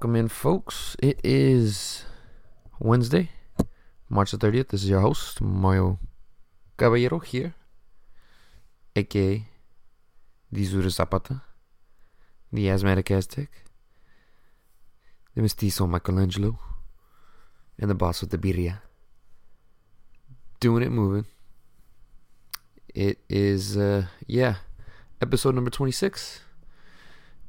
Welcome in, folks. It is Wednesday, March the 30th. This is your host, Mario Caballero, here, aka the Zura Zapata, the Asthmatic Aztec, the Mestizo Michelangelo, and the boss with the birria. Doing it moving. It is, uh, yeah, episode number 26.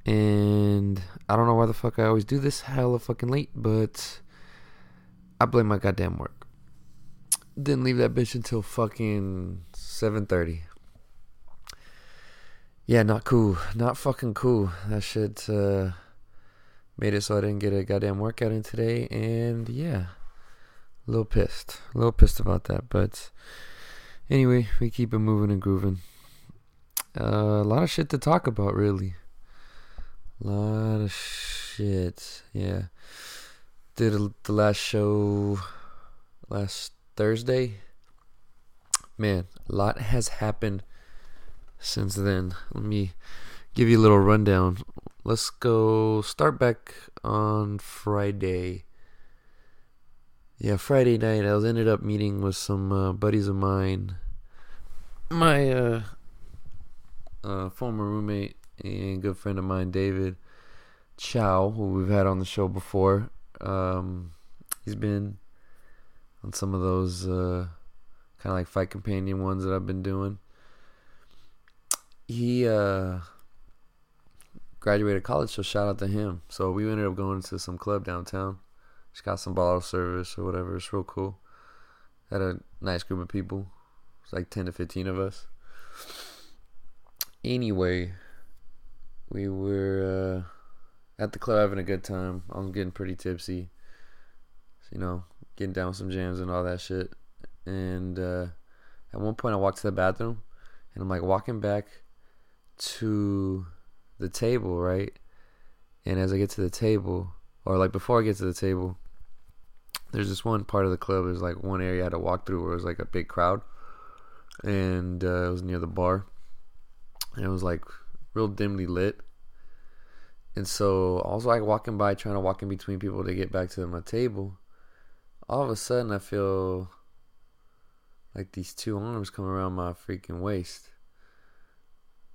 And I don't know why the fuck I always do this hella fucking late, but I blame my goddamn work. Didn't leave that bitch until fucking 7:30. Yeah, not cool. Not fucking cool. That shit uh, made it so I didn't get a goddamn workout in today, and yeah, a little pissed. A little pissed about that, but anyway, we keep it moving and grooving. Uh, a lot of shit to talk about, really. Lot of shit. Yeah. Did the last show last Thursday. Man, a lot has happened since then. Let me give you a little rundown. Let's go start back on Friday. Yeah, Friday night I was ended up meeting with some uh, buddies of mine. My uh, uh, former roommate and good friend of mine, David Chow, who we've had on the show before. Um, he's been on some of those uh, kind of like fight companion ones that I've been doing. He uh, graduated college, so shout out to him. So we ended up going to some club downtown. Just got some bottle service or whatever. It's real cool. Had a nice group of people. It's like 10 to 15 of us. Anyway, we were uh, at the club having a good time. I'm getting pretty tipsy, you know, getting down with some jams and all that shit. And uh, at one point, I walked to the bathroom, and I'm like walking back to the table, right? And as I get to the table, or like before I get to the table, there's this one part of the club. There's like one area I had to walk through where it was like a big crowd, and uh, it was near the bar. And it was like real dimly lit. And so I was like walking by, trying to walk in between people to get back to my table. All of a sudden, I feel like these two arms come around my freaking waist,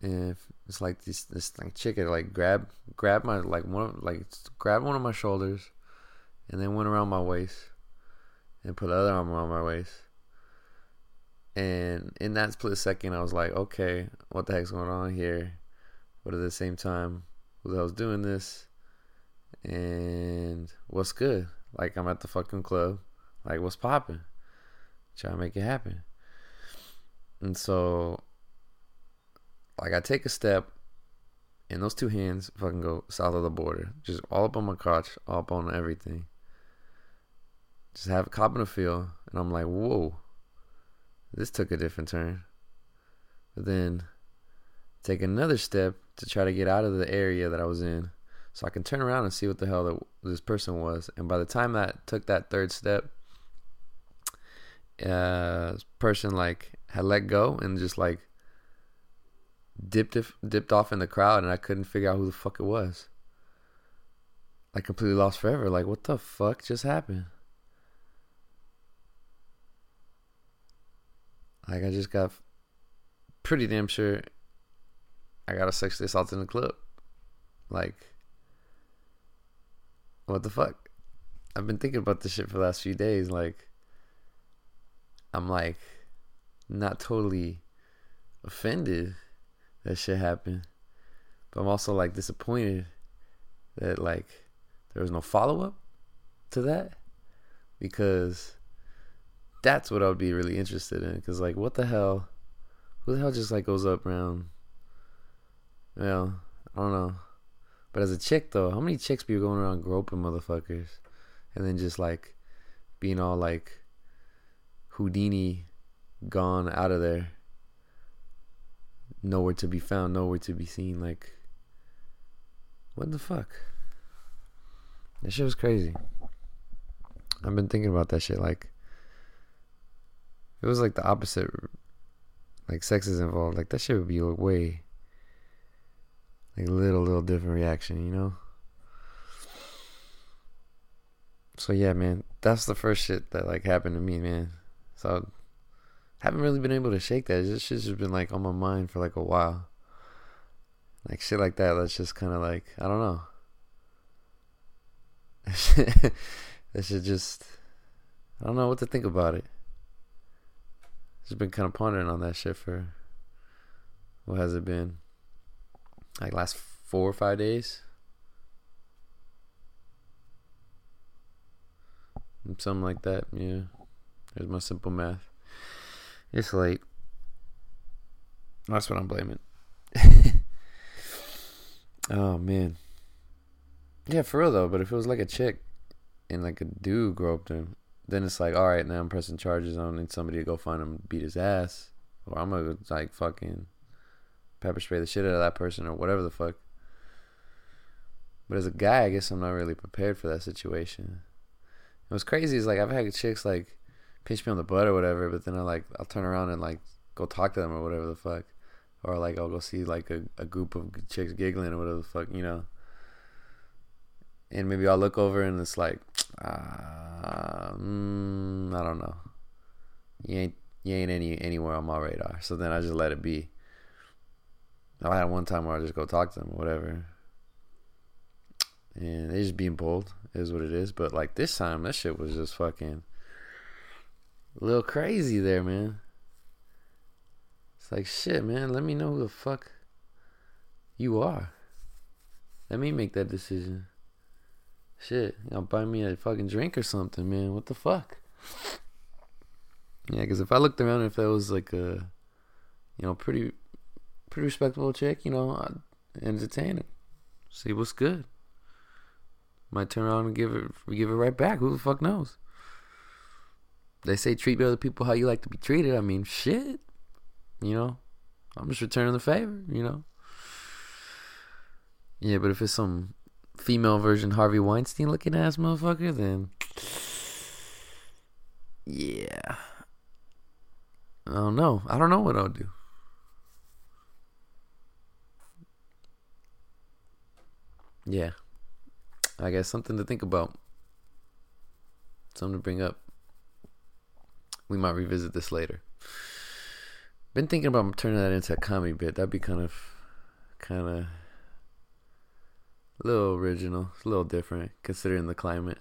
and it's like this this like chicken like grab grab my like one like grab one of my shoulders, and then went around my waist, and put the other arm around my waist. And in that split second, I was like, okay, what the heck's going on here? But at the same time, who the hell's doing this? And what's good? Like I'm at the fucking club. Like what's popping? Try to make it happen. And so like I take a step and those two hands fucking go south of the border. Just all up on my crotch, all up on everything. Just have a cop in a feel. And I'm like, whoa. This took a different turn. But then take another step to try to get out of the area that I was in so I can turn around and see what the hell that this person was. And by the time that took that third step, uh, person like had let go and just like dipped if, dipped off in the crowd, and I couldn't figure out who the fuck it was. Like completely lost forever. Like what the fuck just happened? Like I just got pretty damn sure I got a sexually assaulted in the club. Like, what the fuck? I've been thinking about this shit for the last few days. Like, I'm like, not totally offended that shit happened, but I'm also like disappointed that like there was no follow up to that because that's what I would be really interested in. Because like, what the hell? Who the hell just like goes up around well, I don't know. But as a chick though, how many chicks be going around groping motherfuckers and then just like being all like Houdini gone out of there. Nowhere to be found, nowhere to be seen. Like what the fuck? That shit was crazy. I've been thinking about that shit like it was like the opposite like sex is involved, like that shit would be way like a little, little different reaction, you know? So yeah, man, that's the first shit that like happened to me, man. So I haven't really been able to shake that. This shit's just been like on my mind for like a while. Like shit like that. That's just kind of like I don't know. that should just I don't know what to think about it. Just been kind of pondering on that shit for what has it been? Like last four or five days. Something like that, yeah. There's my simple math. It's late. That's what I'm blaming. oh man. Yeah, for real though. But if it was like a chick and like a dude groped him, then it's like, all right, now I'm pressing charges. Don't need somebody to go find him, beat his ass, or I'm gonna like fucking pepper spray the shit out of that person or whatever the fuck. But as a guy, I guess I'm not really prepared for that situation. It was crazy is like I've had chicks like pinch me on the butt or whatever, but then I like I'll turn around and like go talk to them or whatever the fuck, or like I'll go see like a, a group of chicks giggling or whatever the fuck, you know. And maybe I'll look over and it's like, uh, mm, I don't know. You ain't you ain't any anywhere on my radar. So then I just let it be. I had one time where I just go talk to them or whatever. And they just being bold is what it is. But like this time, that shit was just fucking a little crazy there, man. It's like shit, man. Let me know who the fuck you are. Let me make that decision. Shit, you know, buy me a fucking drink or something, man. What the fuck? Yeah, because if I looked around, if that was like a, you know, pretty, pretty respectable chick, you know, uh, I'd entertain it, see what's good. Might turn around and give it, give it right back. Who the fuck knows? They say treat other people how you like to be treated. I mean, shit. You know, I'm just returning the favor. You know. Yeah, but if it's some female version Harvey Weinstein looking ass motherfucker, then yeah. I don't know. I don't know what I'll do. Yeah. I guess something to think about. Something to bring up. We might revisit this later. Been thinking about turning that into a comedy bit. That'd be kind of, kind of, a little original, a little different considering the climate.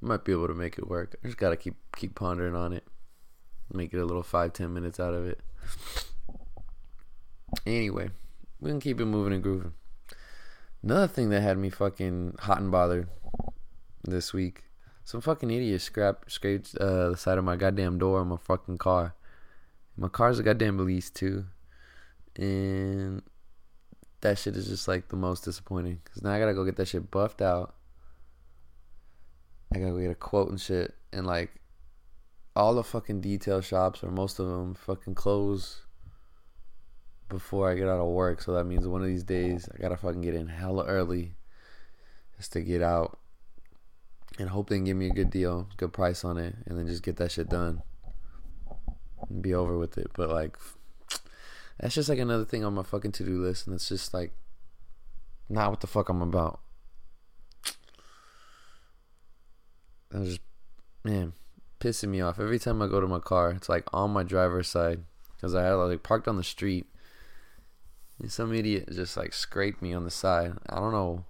Might be able to make it work. I just gotta keep keep pondering on it. Make it a little five ten minutes out of it. Anyway, we can keep it moving and grooving. Another thing that had me fucking hot and bothered this week. Some fucking idiot scrap scraped uh, the side of my goddamn door on my fucking car. My car's a goddamn lease too, and that shit is just like the most disappointing. Cause now I gotta go get that shit buffed out. I gotta go get a quote and shit, and like all the fucking detail shops or most of them fucking close before I get out of work. So that means one of these days I gotta fucking get in hella early just to get out and hope they can give me a good deal, good price on it, and then just get that shit done and be over with it. But like, that's just like another thing on my fucking to do list, and it's just like not what the fuck I'm about. I'm just, man, pissing me off every time I go to my car. It's like on my driver's side because I had like parked on the street and some idiot just like scraped me on the side. I don't know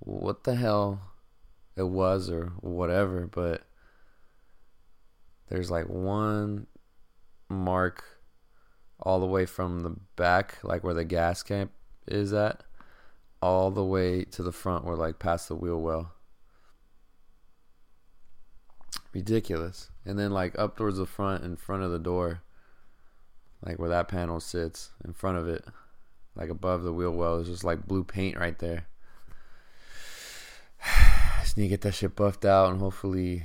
what the hell it was or whatever, but there's like one mark all the way from the back, like where the gas cap is at, all the way to the front where like past the wheel well. Ridiculous. And then like up towards the front in front of the door like where that panel sits in front of it, like above the wheel well, is just like blue paint right there. just need to get that shit buffed out and hopefully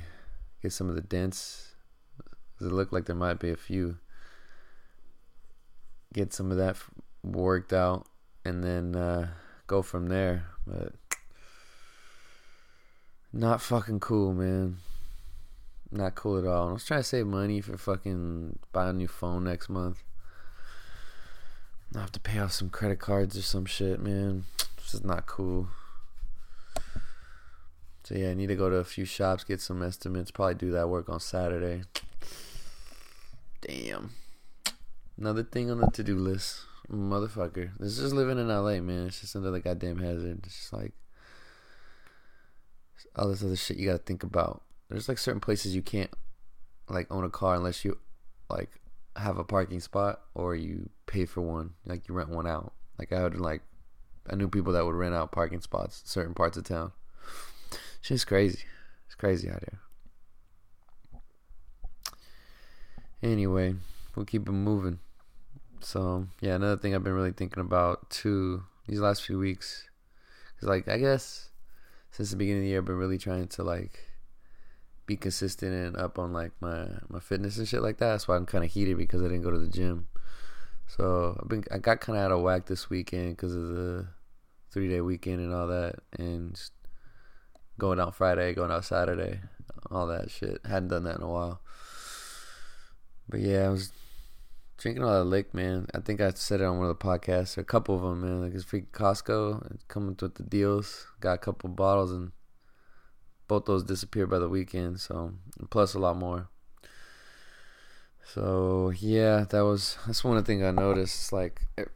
get some of the dents. Cause it looked like there might be a few. Get some of that worked out and then uh, go from there. But not fucking cool, man. Not cool at all. I was trying to save money for fucking buy a new phone next month. I have to pay off some credit cards or some shit, man. This is not cool. So yeah, I need to go to a few shops, get some estimates, probably do that work on Saturday. Damn. Another thing on the to do list. Motherfucker. This is just living in LA, man. It's just another goddamn hazard. It's just like all this other shit you gotta think about. There's like certain places you can't like own a car unless you like have a parking spot or you pay for one. Like you rent one out. Like I had like I knew people that would rent out parking spots in certain parts of town. Shit's crazy. It's crazy out here. Anyway, we'll keep it moving. So yeah, another thing I've been really thinking about too these last few weeks, is like I guess since the beginning of the year, I've been really trying to like be consistent and up on like my my fitness and shit like that. That's why I'm kind of heated because I didn't go to the gym. So I've been I got kind of out of whack this weekend because of the three day weekend and all that, and going out Friday, going out Saturday, all that shit. Hadn't done that in a while. But yeah, I was drinking a lot of lick, man. I think I said it on one of the podcasts, or a couple of them, man. Like it's freaking Costco coming with the deals. Got a couple bottles, and both those disappeared by the weekend. So plus a lot more. So yeah, that was that's one of the things I noticed. It's like it,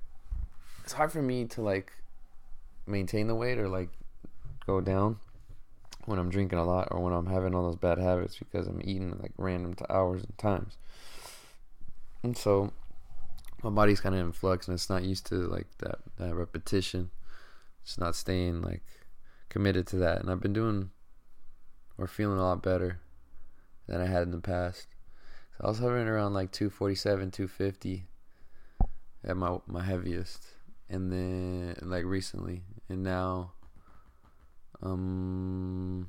it's hard for me to like maintain the weight or like go down when I'm drinking a lot or when I'm having all those bad habits because I'm eating like random to hours and times. And so my body's kind of in flux and it's not used to like that that repetition. It's not staying like committed to that. And I've been doing or feeling a lot better than I had in the past. So I was hovering around like 247, 250 at my my heaviest, and then like recently, and now, um,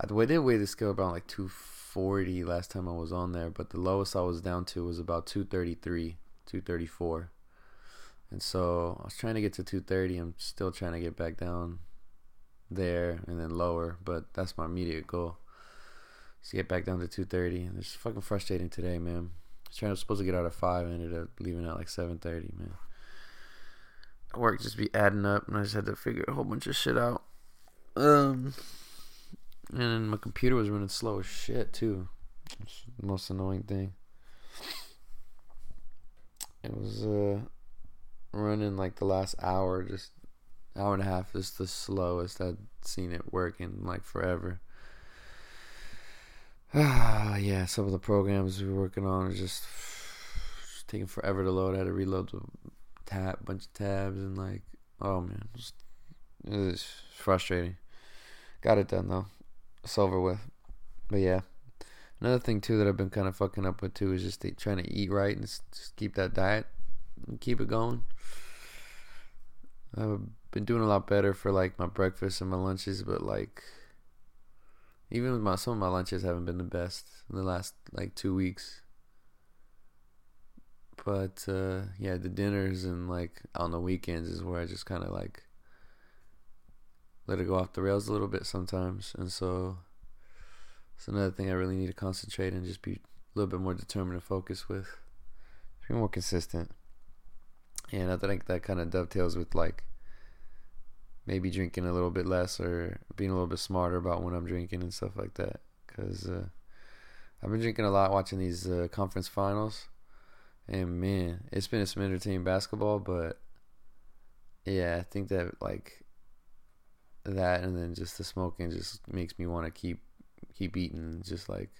I did weigh the scale around like 240 last time I was on there, but the lowest I was down to was about 233, 234. And so I was trying to get to 230. I'm still trying to get back down there and then lower, but that's my immediate goal. To get back down to 230. It's fucking frustrating today, man. I was, trying, was supposed to get out at 5 and ended up leaving at like 7.30, man. Work just be adding up and I just had to figure a whole bunch of shit out. Um, and my computer was running slow as shit, too. It's the most annoying thing. It was uh running like the last hour, just hour and a half is the slowest I'd seen it work in like forever. Ah, yeah, some of the programs we were working on are just, just taking forever to load. I had to reload the tab, bunch of tabs, and like, oh man, just, it was frustrating. Got it done though. It's over with. But yeah, another thing too that I've been kind of fucking up with too is just trying to eat right and just keep that diet and keep it going. I've been doing a lot better for like my breakfast and my lunches, but like even my some of my lunches haven't been the best in the last like two weeks. But uh, yeah, the dinners and like on the weekends is where I just kind of like let it go off the rails a little bit sometimes, and so it's another thing I really need to concentrate and just be a little bit more determined and focused with. Be more consistent. And I think that kind of dovetails with like maybe drinking a little bit less or being a little bit smarter about when I'm drinking and stuff like that. Because uh, I've been drinking a lot watching these uh, conference finals. And man, it's been some entertaining basketball, but yeah, I think that like that and then just the smoking just makes me want to keep keep eating just like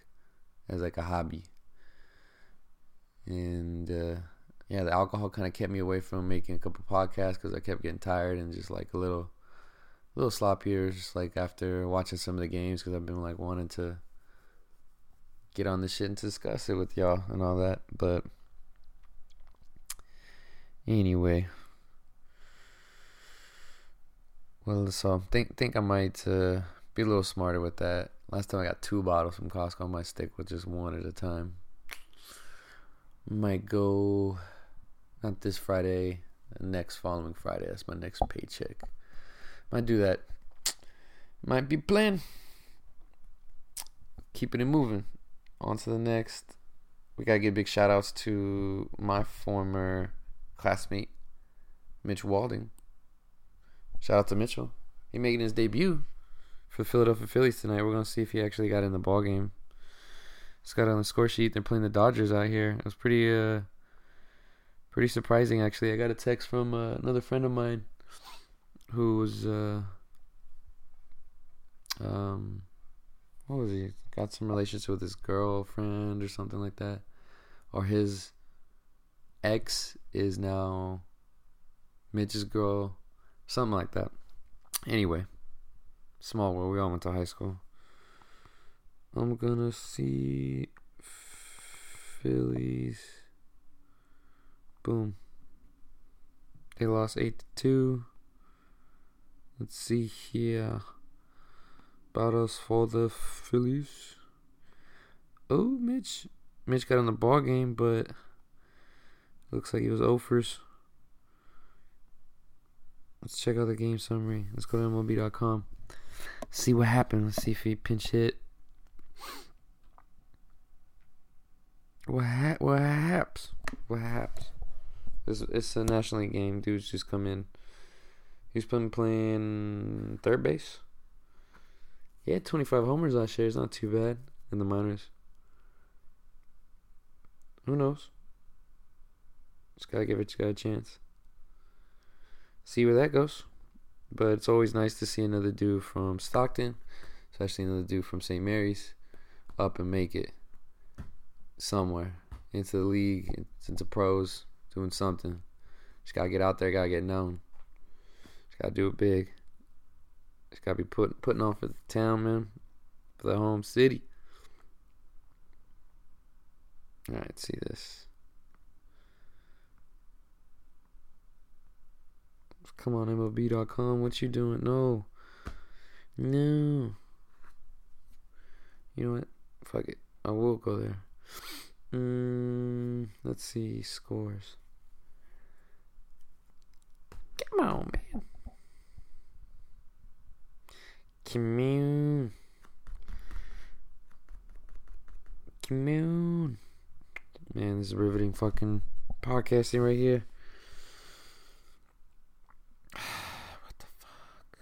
as like a hobby. And uh, yeah, the alcohol kind of kept me away from making a couple podcasts because I kept getting tired and just like a little, little sloppier, just like after watching some of the games because I've been like wanting to get on this shit and discuss it with y'all and all that. But anyway, well, so think think I might uh, be a little smarter with that. Last time I got two bottles from Costco, I might stick with just one at a time. Might go not this Friday, next following Friday. That's my next paycheck. Might do that. Might be playing. Keeping it moving. On to the next. We gotta give big shout outs to my former classmate, Mitch Walding. Shout out to Mitchell. He making his debut for the Philadelphia Phillies tonight. We're gonna see if he actually got in the ball game. It's got on the score sheet. They're playing the Dodgers out here. It was pretty uh pretty surprising actually. I got a text from uh, another friend of mine who was uh um what was he? Got some relationship with his girlfriend or something like that. Or his ex is now Mitch's girl, something like that. Anyway, small world. We all went to high school. I'm gonna see Phillies. Boom. They lost eight to two. Let's see here. Battles for the Phillies. Oh, Mitch. Mitch got in the ball game, but looks like he was offers. Let's check out the game summary. Let's go to MLB.com. See what happened. Let's see if he pinch hit. What ha- what happens? What happens? It's, it's a National League game. Dudes just come in. He's been playing third base. He had 25 homers last year. It's not too bad in the minors. Who knows? Just gotta give it guy a chance. See where that goes. But it's always nice to see another dude from Stockton, especially another dude from St. Mary's, up and make it somewhere into the league, into pros, doing something. Just gotta get out there, gotta get known. Just gotta do it big. Just gotta be put, putting on for the town, man, for the home city. All right, see this. Come on, MLB.com. What you doing? No. No. You know what? Fuck it. I will go there. Mm, let's see. Scores. Come on, man. Commune. Commune. Man, this is riveting fucking podcasting right here. what the fuck?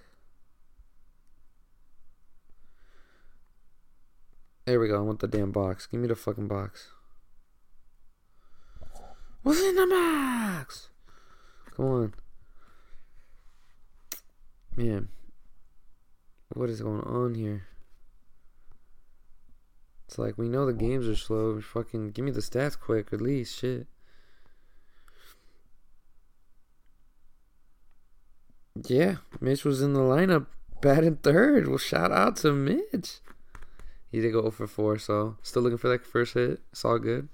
There we go. I want the damn box. Give me the fucking box. What's in the box? Come on. Man. What is going on here? It's like we know the games are slow. Fucking give me the stats quick, at least. Shit. Yeah, Mitch was in the lineup, batting third. Well, shout out to Mitch. He did go for 4, so still looking for that first hit. It's all good.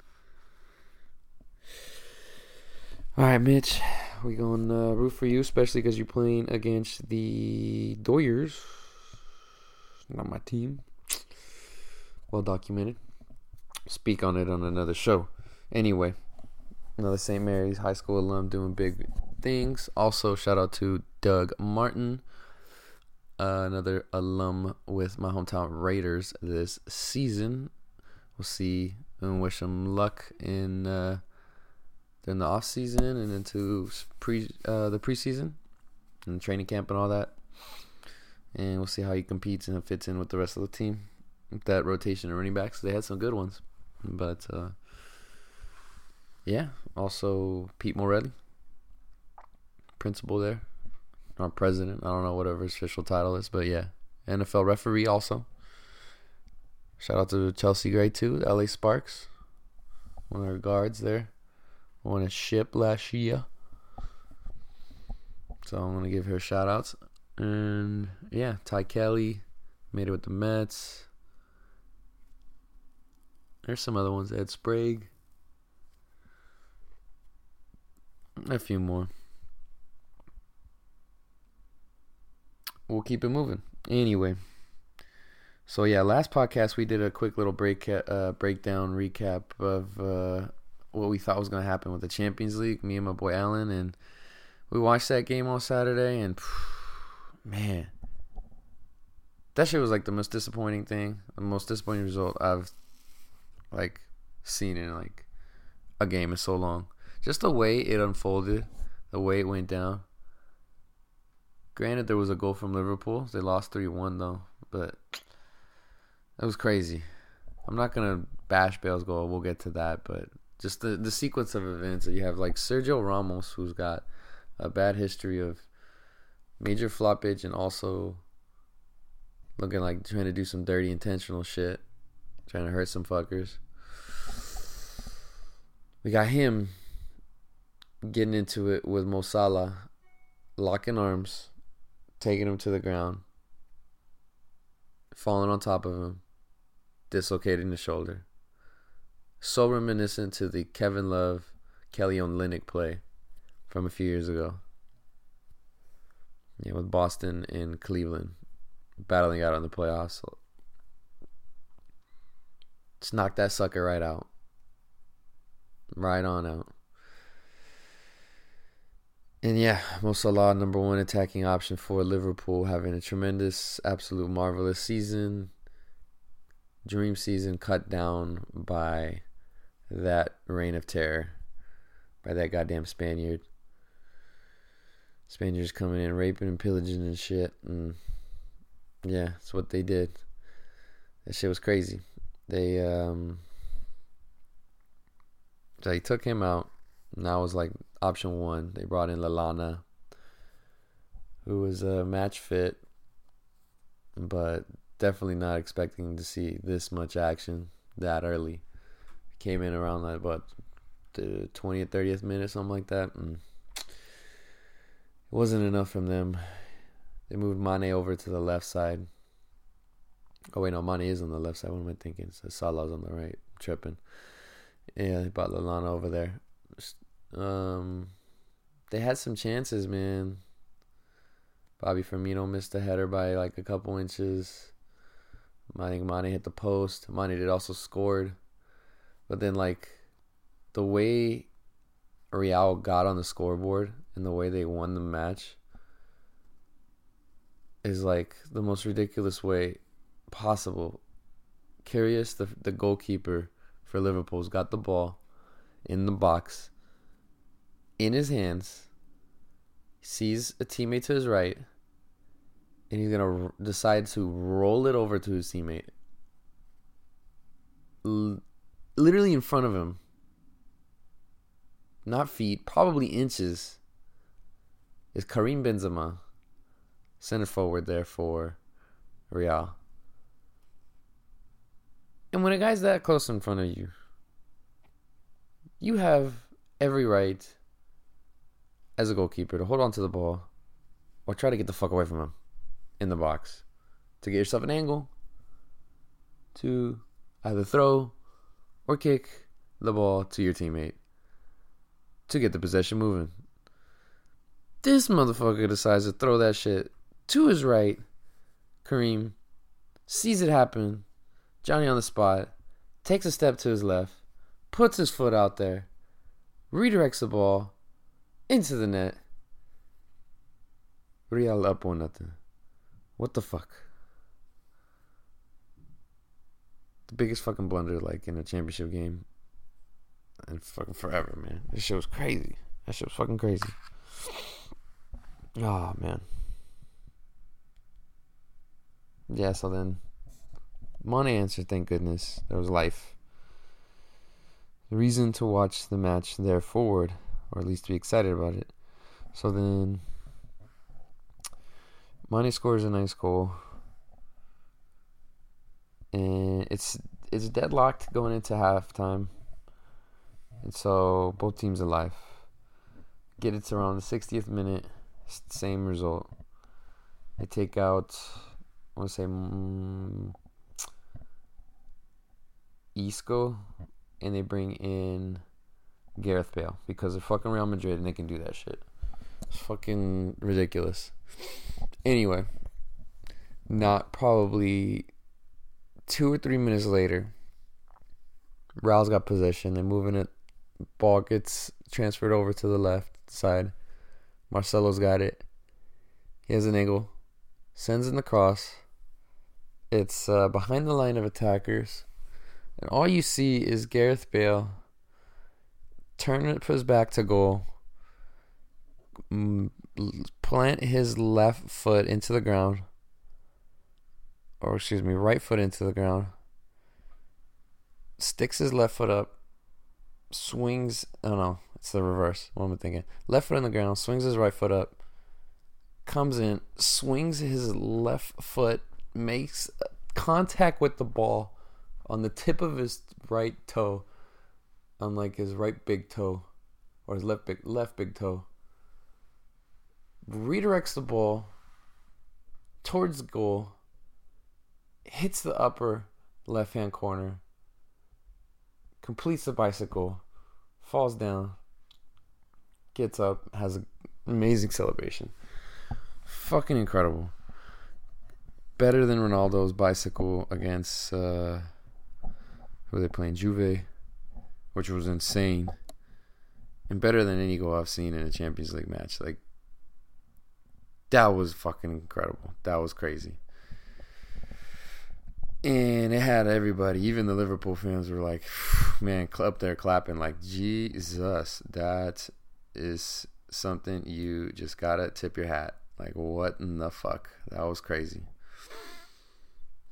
All right, Mitch, we going uh, root for you, especially because you're playing against the Doyers. Not my team well documented. Speak on it on another show. Anyway, another St. Mary's High School alum doing big things. Also, shout out to Doug Martin, uh, another alum with my hometown Raiders this season. We'll see and wish him luck in uh, during the off season and into pre uh, the preseason and training camp and all that. And we'll see how he competes and fits in with the rest of the team that rotation of running backs. They had some good ones, but uh, yeah. Also, Pete Morelli, principal there, or president. I don't know whatever his official title is, but yeah, NFL referee also. Shout out to Chelsea Gray too, LA Sparks, one of our guards there, won a ship last year. So I'm gonna give her shout outs. And yeah, Ty Kelly made it with the Mets. There's some other ones. Ed Sprague. A few more. We'll keep it moving. Anyway. So yeah, last podcast we did a quick little break uh, breakdown recap of uh, what we thought was going to happen with the Champions League. Me and my boy Alan, and we watched that game on Saturday, and man, that shit was like the most disappointing thing, the most disappointing result I've like seen in like a game in so long. Just the way it unfolded, the way it went down. Granted, there was a goal from Liverpool. They lost three one though. but that was crazy. I'm not gonna bash Bale's goal. We'll get to that, but just the the sequence of events that you have, like Sergio Ramos, who's got a bad history of major floppage and also looking like trying to do some dirty intentional shit, trying to hurt some fuckers. We got him getting into it with Mo Salah, locking arms, taking him to the ground, falling on top of him, dislocating the shoulder. So reminiscent to the Kevin Love, Kelly Olynyk play from a few years ago. Yeah, with Boston and Cleveland battling out in the playoffs. Just knock that sucker right out. Right on out. And yeah, Mo Salah, number one attacking option for Liverpool, having a tremendous, absolute marvelous season. Dream season cut down by that reign of terror, by that goddamn Spaniard. Spaniards coming in, raping and pillaging and shit. And yeah, that's what they did. That shit was crazy. They, um, they took him out. And that was like option one. They brought in Lallana, who was a match fit, but definitely not expecting to see this much action that early. Came in around like what the 20th, 30th minute, something like that, and it wasn't enough from them. They moved Mane over to the left side. Oh wait, no, Mane is on the left side. What am I thinking? So Salah's on the right. I'm tripping. Yeah, they brought over there. Um, they had some chances, man. Bobby Firmino missed a header by like a couple inches. I think Mane hit the post. Mane did also scored, but then like the way Real got on the scoreboard and the way they won the match is like the most ridiculous way possible. Karius, the the goalkeeper for Liverpool's got the ball in the box in his hands, sees a teammate to his right, and he's gonna r- decide to roll it over to his teammate, L- literally in front of him. Not feet, probably inches. Is Karim Benzema, center forward there for Real. And when a guy's that close in front of you, you have every right as a goalkeeper to hold on to the ball or try to get the fuck away from him in the box to get yourself an angle to either throw or kick the ball to your teammate to get the possession moving. This motherfucker decides to throw that shit to his right. Karim sees it happen. Johnny on the spot takes a step to his left, puts his foot out there, redirects the ball, into the net. Real up one nothing. What the fuck? The biggest fucking blunder like in a championship game. And fucking forever, man. This shit was crazy. That shit was fucking crazy. Oh man. Yeah, so then Mane answered, thank goodness. There was life. The reason to watch the match there forward or at least be excited about it. So then, Mane scores a nice goal, and it's it's deadlocked going into halftime, and so both teams alive. Get it to around the 60th minute, same result. They take out, I want to say, mm, Isco, and they bring in Gareth Bale because they're fucking Real Madrid and they can do that shit. It's fucking ridiculous. Anyway, not probably two or three minutes later, Real's got possession. They're moving it. Ball gets transferred over to the left side. Marcelo's got it. He has an angle. Sends in the cross. It's uh, behind the line of attackers. And all you see is Gareth Bale turn it his back to goal, plant his left foot into the ground, or excuse me, right foot into the ground, sticks his left foot up, swings. Oh no, it's the reverse. What am I thinking? Left foot on the ground, swings his right foot up, comes in, swings his left foot, makes contact with the ball on the tip of his right toe, on like his right big toe, or his left big left big toe. Redirects the ball towards the goal, hits the upper left hand corner, completes the bicycle, falls down, gets up, has an amazing celebration. Fucking incredible. Better than Ronaldo's bicycle against uh, who they playing? Juve, which was insane. And better than any goal I've seen in a Champions League match. Like that was fucking incredible. That was crazy. And it had everybody, even the Liverpool fans were like, man, up there clapping, like, Jesus, that is something you just gotta tip your hat. Like, what in the fuck? That was crazy.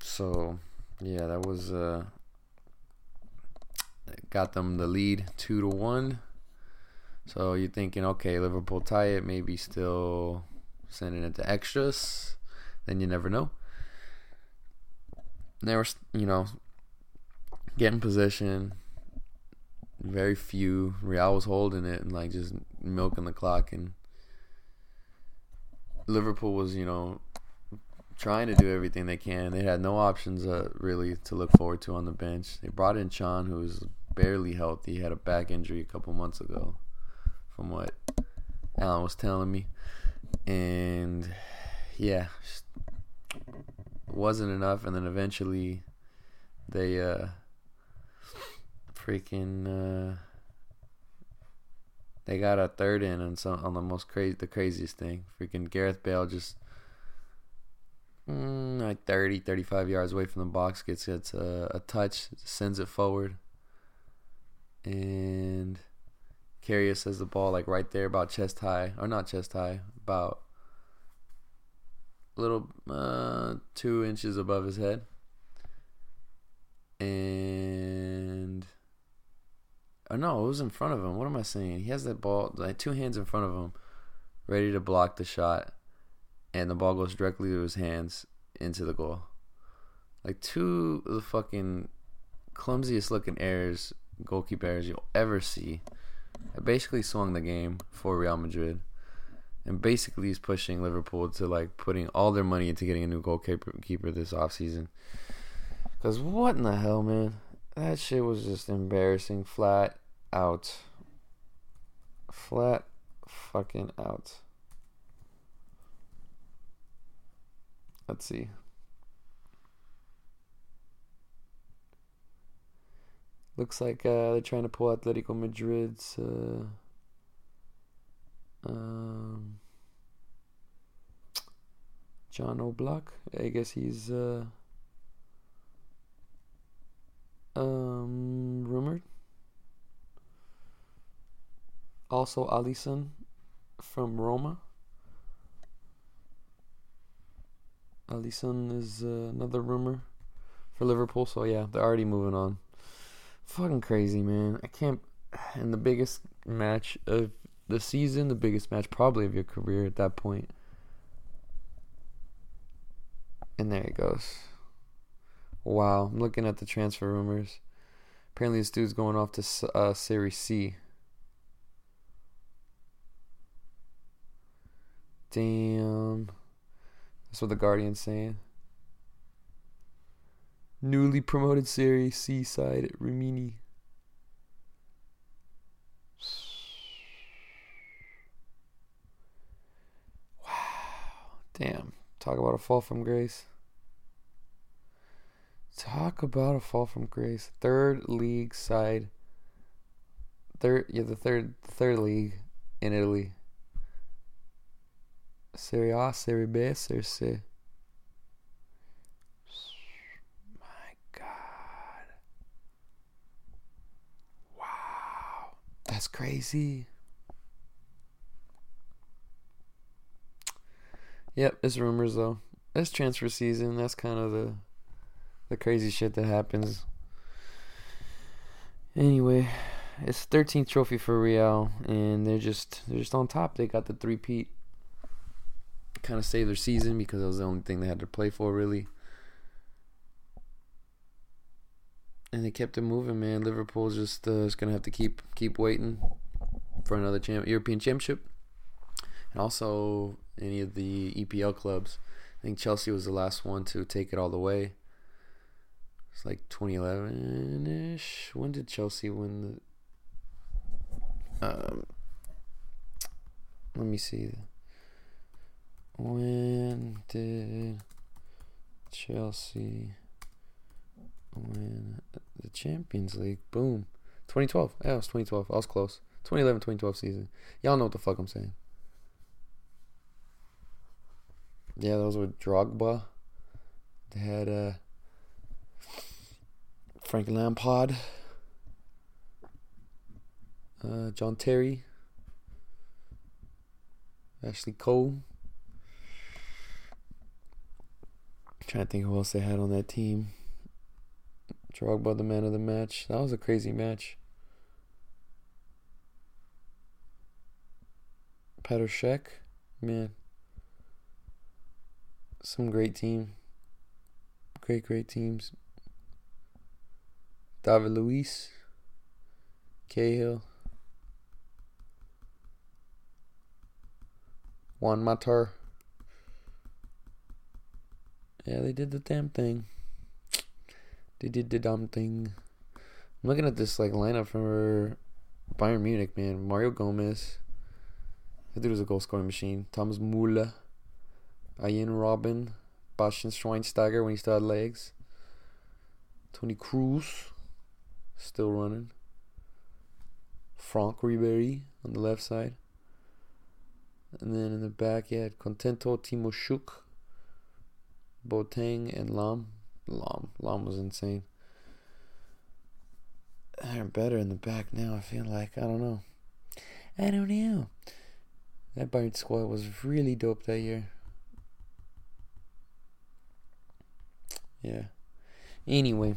So, yeah, that was, uh, got them the lead two to one. So you're thinking, okay, Liverpool tie it, maybe still sending it to extras. Then you never know. They were, you know, getting position. Very few. Real was holding it and like just milking the clock, and Liverpool was, you know, trying to do everything they can. They had no options uh, really to look forward to on the bench. They brought in Can, who was barely healthy. He had a back injury a couple months ago, from what Alan was telling me, and yeah, wasn't enough. And then eventually, they uh, freaking uh, they got a third in on some on the most crazy, the craziest thing. Freaking Gareth Bale just mm, like 30, 35 yards away from the box gets gets a, a touch, sends it forward, and Karius has the ball like right there, about chest high, or not chest high, about little uh, two inches above his head, and oh no, it was in front of him. What am I saying? He has that ball, like two hands in front of him, ready to block the shot, and the ball goes directly to his hands into the goal. Like two of the fucking clumsiest looking errors, goalkeeper errors you'll ever see. I basically swung the game for Real Madrid. And basically he's pushing Liverpool to like putting all their money into getting a new goalkeeper keeper this offseason. Cause what in the hell, man? That shit was just embarrassing. Flat out. Flat fucking out. Let's see. Looks like uh, they're trying to pull Atletico Madrid's. Uh, um, Jan Oblak. I guess he's uh, um, rumored. Also, Alisson from Roma. Alisson is uh, another rumor for Liverpool. So yeah, they're already moving on. Fucking crazy, man. I can't. And the biggest match of the season, the biggest match probably of your career at that point. And there it goes. Wow, I'm looking at the transfer rumors. Apparently, this dude's going off to uh, Serie C. Damn. That's what the Guardian's saying. Newly promoted Serie C side Rimini. Wow. Damn. Talk about a fall from grace. Talk about a fall from grace. Third league side. Third yeah, the third third league in Italy. Serie A, Serie B, Serie C. My God. Wow. That's crazy. Yep, it's rumors though. It's transfer season. That's kind of the the crazy shit that happens. Anyway, it's 13th trophy for Real, and they're just they're just on top. They got the three peat. Kind of saved their season because it was the only thing they had to play for, really. And they kept it moving, man. Liverpool's just uh, is gonna have to keep keep waiting for another champ- European championship, and also any of the EPL clubs. I think Chelsea was the last one to take it all the way. It's like 2011 ish. When did Chelsea win the? Um, let me see. When did Chelsea win the Champions League? Boom. 2012. Yeah, it was 2012. I was close. 2011 2012 season. Y'all know what the fuck I'm saying. Yeah, those were Drogba. They had uh, Frank Lampard, uh, John Terry, Ashley Cole. I'm trying to think who else they had on that team. Drogba, the man of the match. That was a crazy match. Petr Cech, man. Some great team. Great, great teams. David Luiz, Cahill, Juan Mata. Yeah, they did the damn thing. They did the dumb thing. I'm looking at this like lineup for Bayern Munich, man. Mario Gomez. That dude was a goal scoring machine. Thomas Müller. Arjen Robben, Bastian Schweinsteiger when he still had legs. Toni Kroos, Still running. Franck Ribéry on the left side. And then in the back, you had Contento, Tymoshchuk, Boateng, and Lahm. Lahm. Lahm was insane. They're better in the back now, I feel like. I don't know. I don't know. That Bayern squad was really dope that year. Yeah. Anyway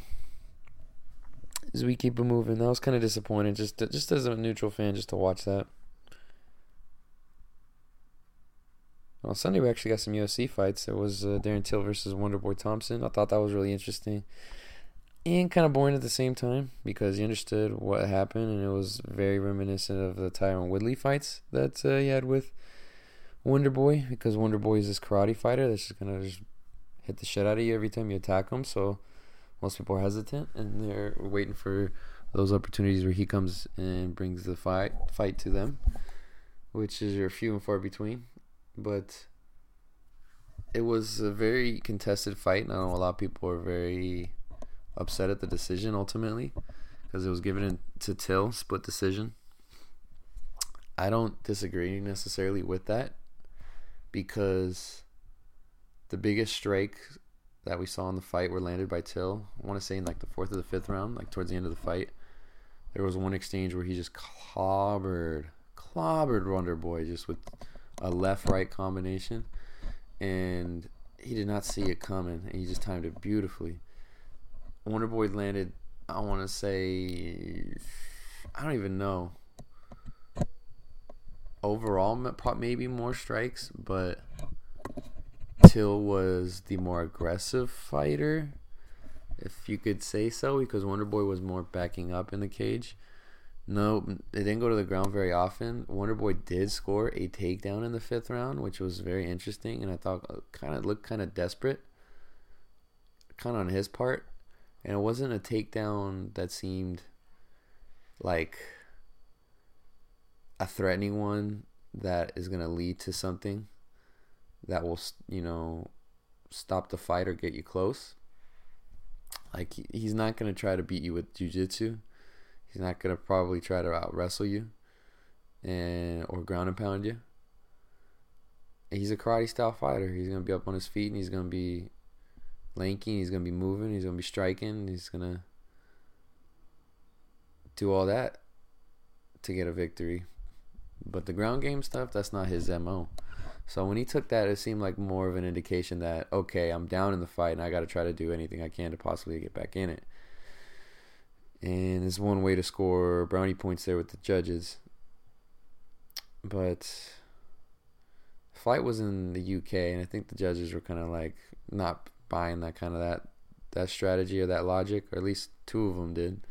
as we keep it moving. That was kind of disappointing, just just as a neutral fan, just to watch that. On Sunday, we actually got some UFC fights. It was uh, Darren Till versus Wonderboy Thompson. I thought that was really interesting and kind of boring at the same time because you understood what happened, and it was very reminiscent of the Tyron Woodley fights that uh, he had with Wonderboy because Wonderboy is this karate fighter that's just gonna just hit the shit out of you every time you attack him. So most people are hesitant and they're waiting for those opportunities where he comes and brings the fight fight to them, which is your few and far between. But it was a very contested fight, and I know a lot of people are very upset at the decision ultimately because it was given to Till split decision. I don't disagree necessarily with that because the biggest strike that we saw in the fight were landed by Till. I want to say in like the fourth or the fifth round, like towards the end of the fight. There was one exchange where he just clobbered, clobbered Wonder Boy just with a left right combination. And he did not see it coming. And he just timed it beautifully. Wonder Boy landed, I want to say, I don't even know. Overall, maybe more strikes, but Till was the more aggressive fighter, if you could say so, because Wonder Boy was more backing up in the cage. No, they didn't go to the ground very often. Wonder Boy did score a takedown in the fifth round, which was very interesting, and I thought uh, kind of looked kind of desperate, kind of on his part, and it wasn't a takedown that seemed like a threatening one that is going to lead to something that will you know stop the fight or get you close. Like he's not gonna try to beat you with jujitsu. He's not gonna probably try to out wrestle you, and or ground and pound you. He's a karate style fighter. He's gonna be up on his feet and he's gonna be lanky. He's gonna be moving. He's gonna be striking. He's gonna do all that to get a victory. But the ground game stuff, that's not his mo. So when he took that, it seemed like more of an indication that okay, I'm down in the fight and I got to try to do anything I can to possibly get back in it. And there's one way to score brownie points there with the judges. But fight was in the UK, and I think the judges were kind of like not buying that kind of that that strategy or that logic, or at least two of them did.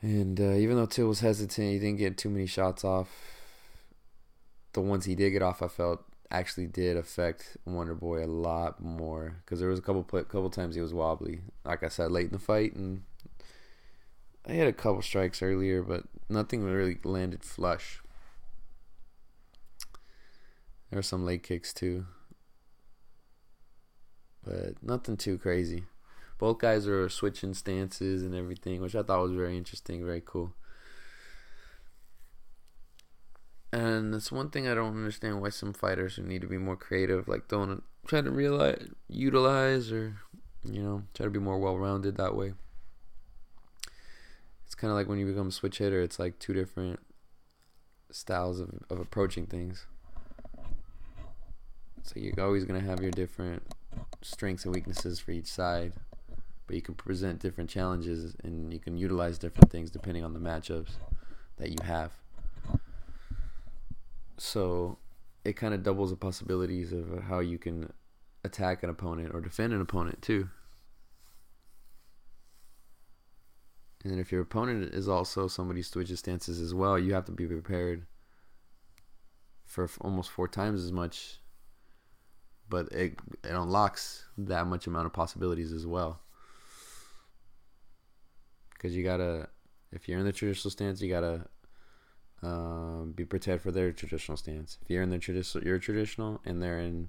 And uh, even though Till was hesitant, he didn't get too many shots off. The ones he did get off, I felt actually did affect Wonder Boy a lot more because there was a couple couple times he was wobbly. Like I said, late in the fight, and I had a couple strikes earlier, but nothing really landed flush. There were some leg kicks too, but nothing too crazy. Both guys are switching stances and everything, which I thought was very interesting, very cool. And it's one thing I don't understand why some fighters who need to be more creative, like don't try to realize, utilize, or you know, try to be more well-rounded that way. It's kind of like when you become a switch hitter. It's like two different styles of, of approaching things. So you're always gonna have your different strengths and weaknesses for each side, but you can present different challenges and you can utilize different things depending on the matchups that you have. So it kind of doubles the possibilities of how you can attack an opponent or defend an opponent too. And if your opponent is also somebody who switches stances as well, you have to be prepared for almost four times as much. But it it unlocks that much amount of possibilities as well. Because you gotta, if you're in the traditional stance, you gotta um, be prepared for their traditional stance. If you're in the traditional, you're traditional, and they're in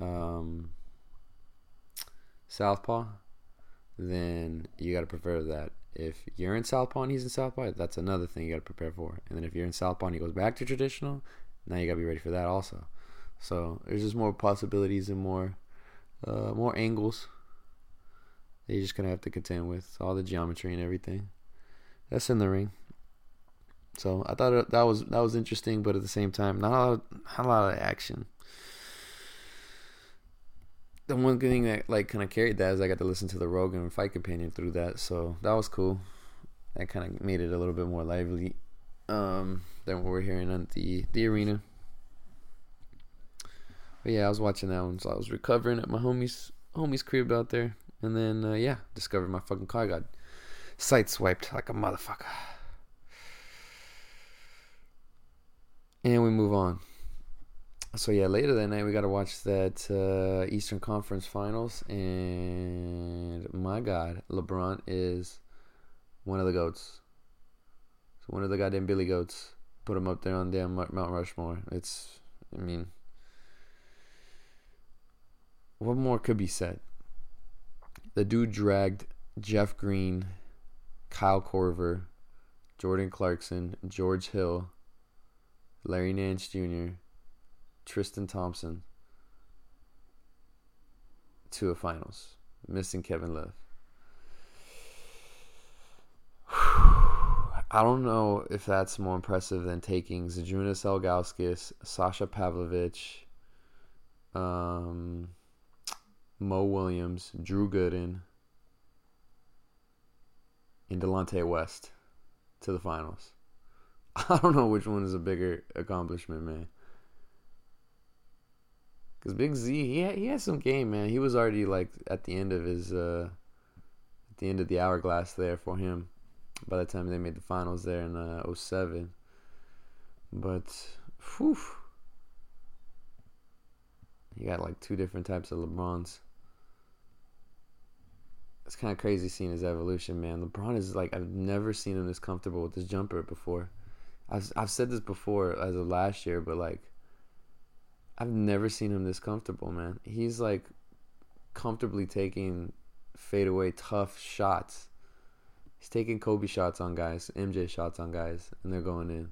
um, southpaw, then you got to prepare for that. If you're in southpaw and he's in southpaw, that's another thing you got to prepare for. And then if you're in southpaw and he goes back to traditional, now you got to be ready for that also. So there's just more possibilities and more, uh, more angles. That you're just gonna have to contend with all the geometry and everything. That's in the ring. So I thought that was that was interesting, but at the same time, not a lot of, not a lot of action. The one thing that like kind of carried that is I got to listen to the Rogan Fight Companion through that, so that was cool. That kind of made it a little bit more lively um, than what we're hearing on the the arena. But yeah, I was watching that one, so I was recovering at my homie's homie's crib out there, and then uh, yeah, discovered my fucking car got side swiped like a motherfucker. And we move on. So yeah, later that night we got to watch that uh, Eastern Conference Finals, and my God, LeBron is one of the goats. So one of the goddamn Billy goats. Put him up there on damn Mount Rushmore. It's, I mean, what more could be said? The dude dragged Jeff Green, Kyle Korver, Jordan Clarkson, George Hill Larry Nance Jr., Tristan Thompson to a finals, missing Kevin Love. I don't know if that's more impressive than taking Zydrunas Ilgauskas, Sasha Pavlovic, um, Mo Williams, Drew Gooden, and Delonte West to the finals. I don't know which one is a bigger accomplishment, man. Cause Big Z, he had, he had some game, man. He was already like at the end of his, uh, at the end of the hourglass there for him. By the time they made the finals there in uh, 07. But, whew, he got like two different types of LeBrons. It's kind of crazy seeing his evolution, man. LeBron is like I've never seen him this comfortable with his jumper before. I've I've said this before as of last year, but like I've never seen him this comfortable, man. He's like comfortably taking fadeaway tough shots. He's taking Kobe shots on guys, MJ shots on guys, and they're going in.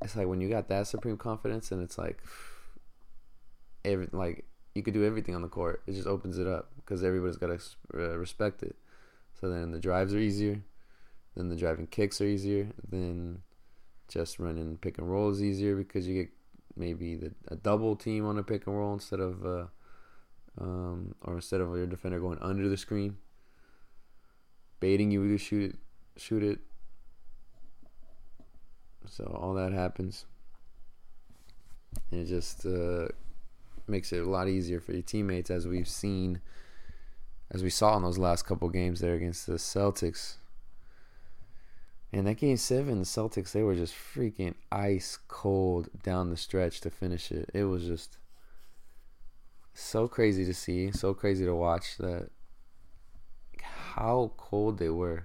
It's like when you got that supreme confidence, and it's like every like you could do everything on the court. It just opens it up because everybody's got to uh, respect it. So then the drives are easier then the driving kicks are easier. Then just running pick and roll is easier because you get maybe the, a double team on a pick and roll instead of uh, um, or instead of your defender going under the screen, baiting you to shoot it, shoot it. So all that happens, and it just uh, makes it a lot easier for your teammates, as we've seen, as we saw in those last couple games there against the Celtics. And that game seven, the Celtics, they were just freaking ice cold down the stretch to finish it. It was just so crazy to see, so crazy to watch that how cold they were.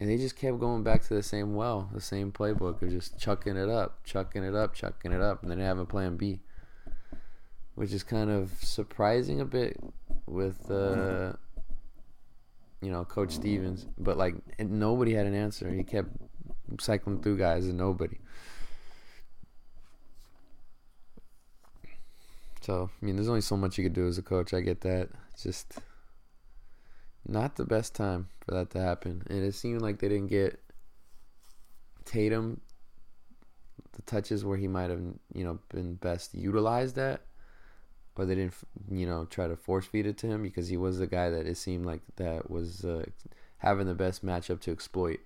And they just kept going back to the same well, the same playbook of just chucking it up, chucking it up, chucking it up, and then having plan B. Which is kind of surprising a bit with uh, you know, Coach Stevens, but like nobody had an answer. He kept cycling through guys and nobody. So I mean, there's only so much you could do as a coach. I get that. It's just not the best time for that to happen, and it seemed like they didn't get Tatum the touches where he might have you know been best utilized at or they didn't, you know, try to force feed it to him because he was the guy that it seemed like that was uh, having the best matchup to exploit,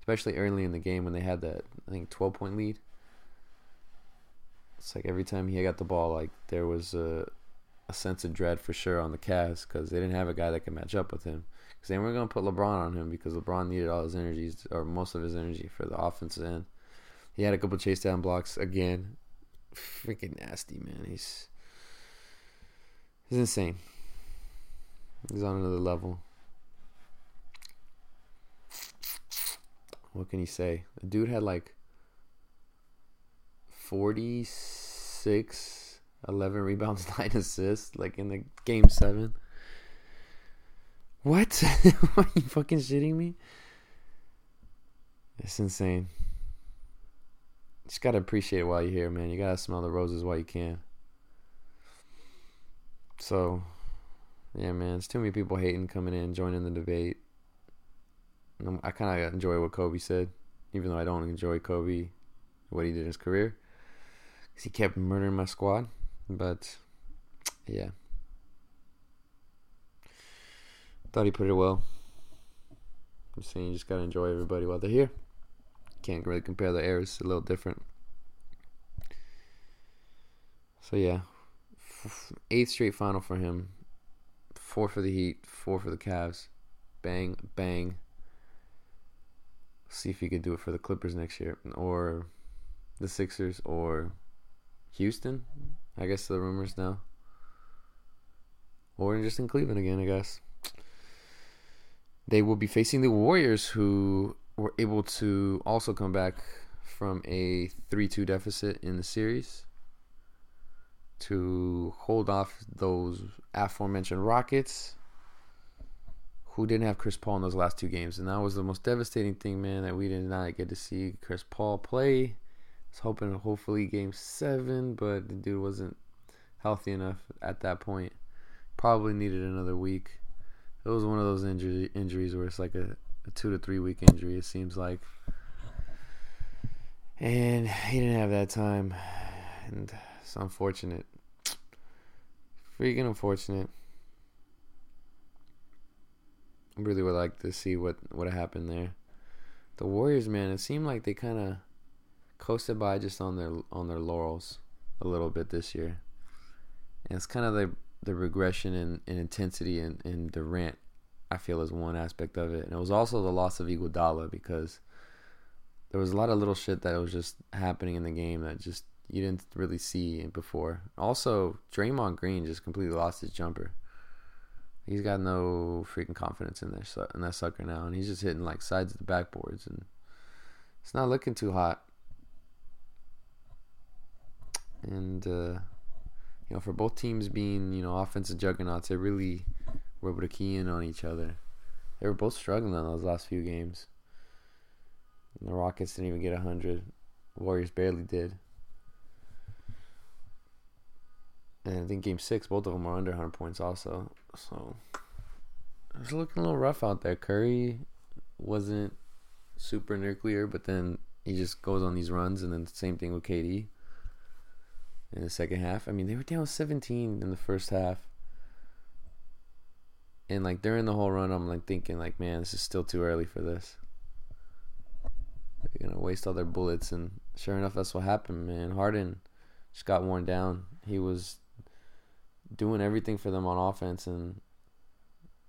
especially early in the game when they had that I think 12 point lead. It's like every time he got the ball, like there was a, a sense of dread for sure on the Cavs because they didn't have a guy that could match up with him. Because they weren't going to put LeBron on him because LeBron needed all his energies or most of his energy for the offensive end. He had a couple chase down blocks again. Freaking nasty, man. He's He's insane. He's on another level. What can you say? The dude had like 46, 11 rebounds, 9 assists, like in the game 7. What? Are you fucking shitting me? It's insane. Just gotta appreciate it while you're here, man. You gotta smell the roses while you can. So, yeah, man, it's too many people hating coming in, joining the debate. I kind of enjoy what Kobe said, even though I don't enjoy Kobe, what he did in his career, because he kept murdering my squad. But yeah, thought he put it well. I'm saying you just gotta enjoy everybody while they're here. Can't really compare the it's a little different. So yeah, eighth straight final for him. Four for the Heat, four for the Cavs. Bang, bang. See if he could do it for the Clippers next year, or the Sixers, or Houston. I guess the rumors now, or just in Cleveland again. I guess they will be facing the Warriors, who were able to also come back from a three-two deficit in the series to hold off those aforementioned Rockets who didn't have Chris Paul in those last two games. And that was the most devastating thing, man, that we did not get to see Chris Paul play. I was hoping hopefully game seven, but the dude wasn't healthy enough at that point. Probably needed another week. It was one of those injury, injuries where it's like a, a two to three week injury, it seems like. And he didn't have that time. And it's unfortunate. Freaking unfortunate. I really would like to see what what happened there. The Warriors, man, it seemed like they kind of coasted by just on their on their laurels a little bit this year, and it's kind of the the regression in, in intensity and in Durant. I feel is one aspect of it, and it was also the loss of Iguodala because there was a lot of little shit that was just happening in the game that just you didn't really see before. Also, Draymond Green just completely lost his jumper. He's got no freaking confidence in there in that sucker now, and he's just hitting like sides of the backboards, and it's not looking too hot. And uh, you know, for both teams being you know offensive juggernauts, they really were able to key in on each other. They were both struggling in those last few games. And the Rockets didn't even get hundred. Warriors barely did. And I think game six, both of them are under 100 points also. So it's looking a little rough out there. Curry wasn't super nuclear, but then he just goes on these runs, and then same thing with KD in the second half. I mean, they were down 17 in the first half. And like during the whole run, I'm like thinking like, man, this is still too early for this. They're gonna waste all their bullets, and sure enough, that's what happened, man. Harden just got worn down. He was doing everything for them on offense, and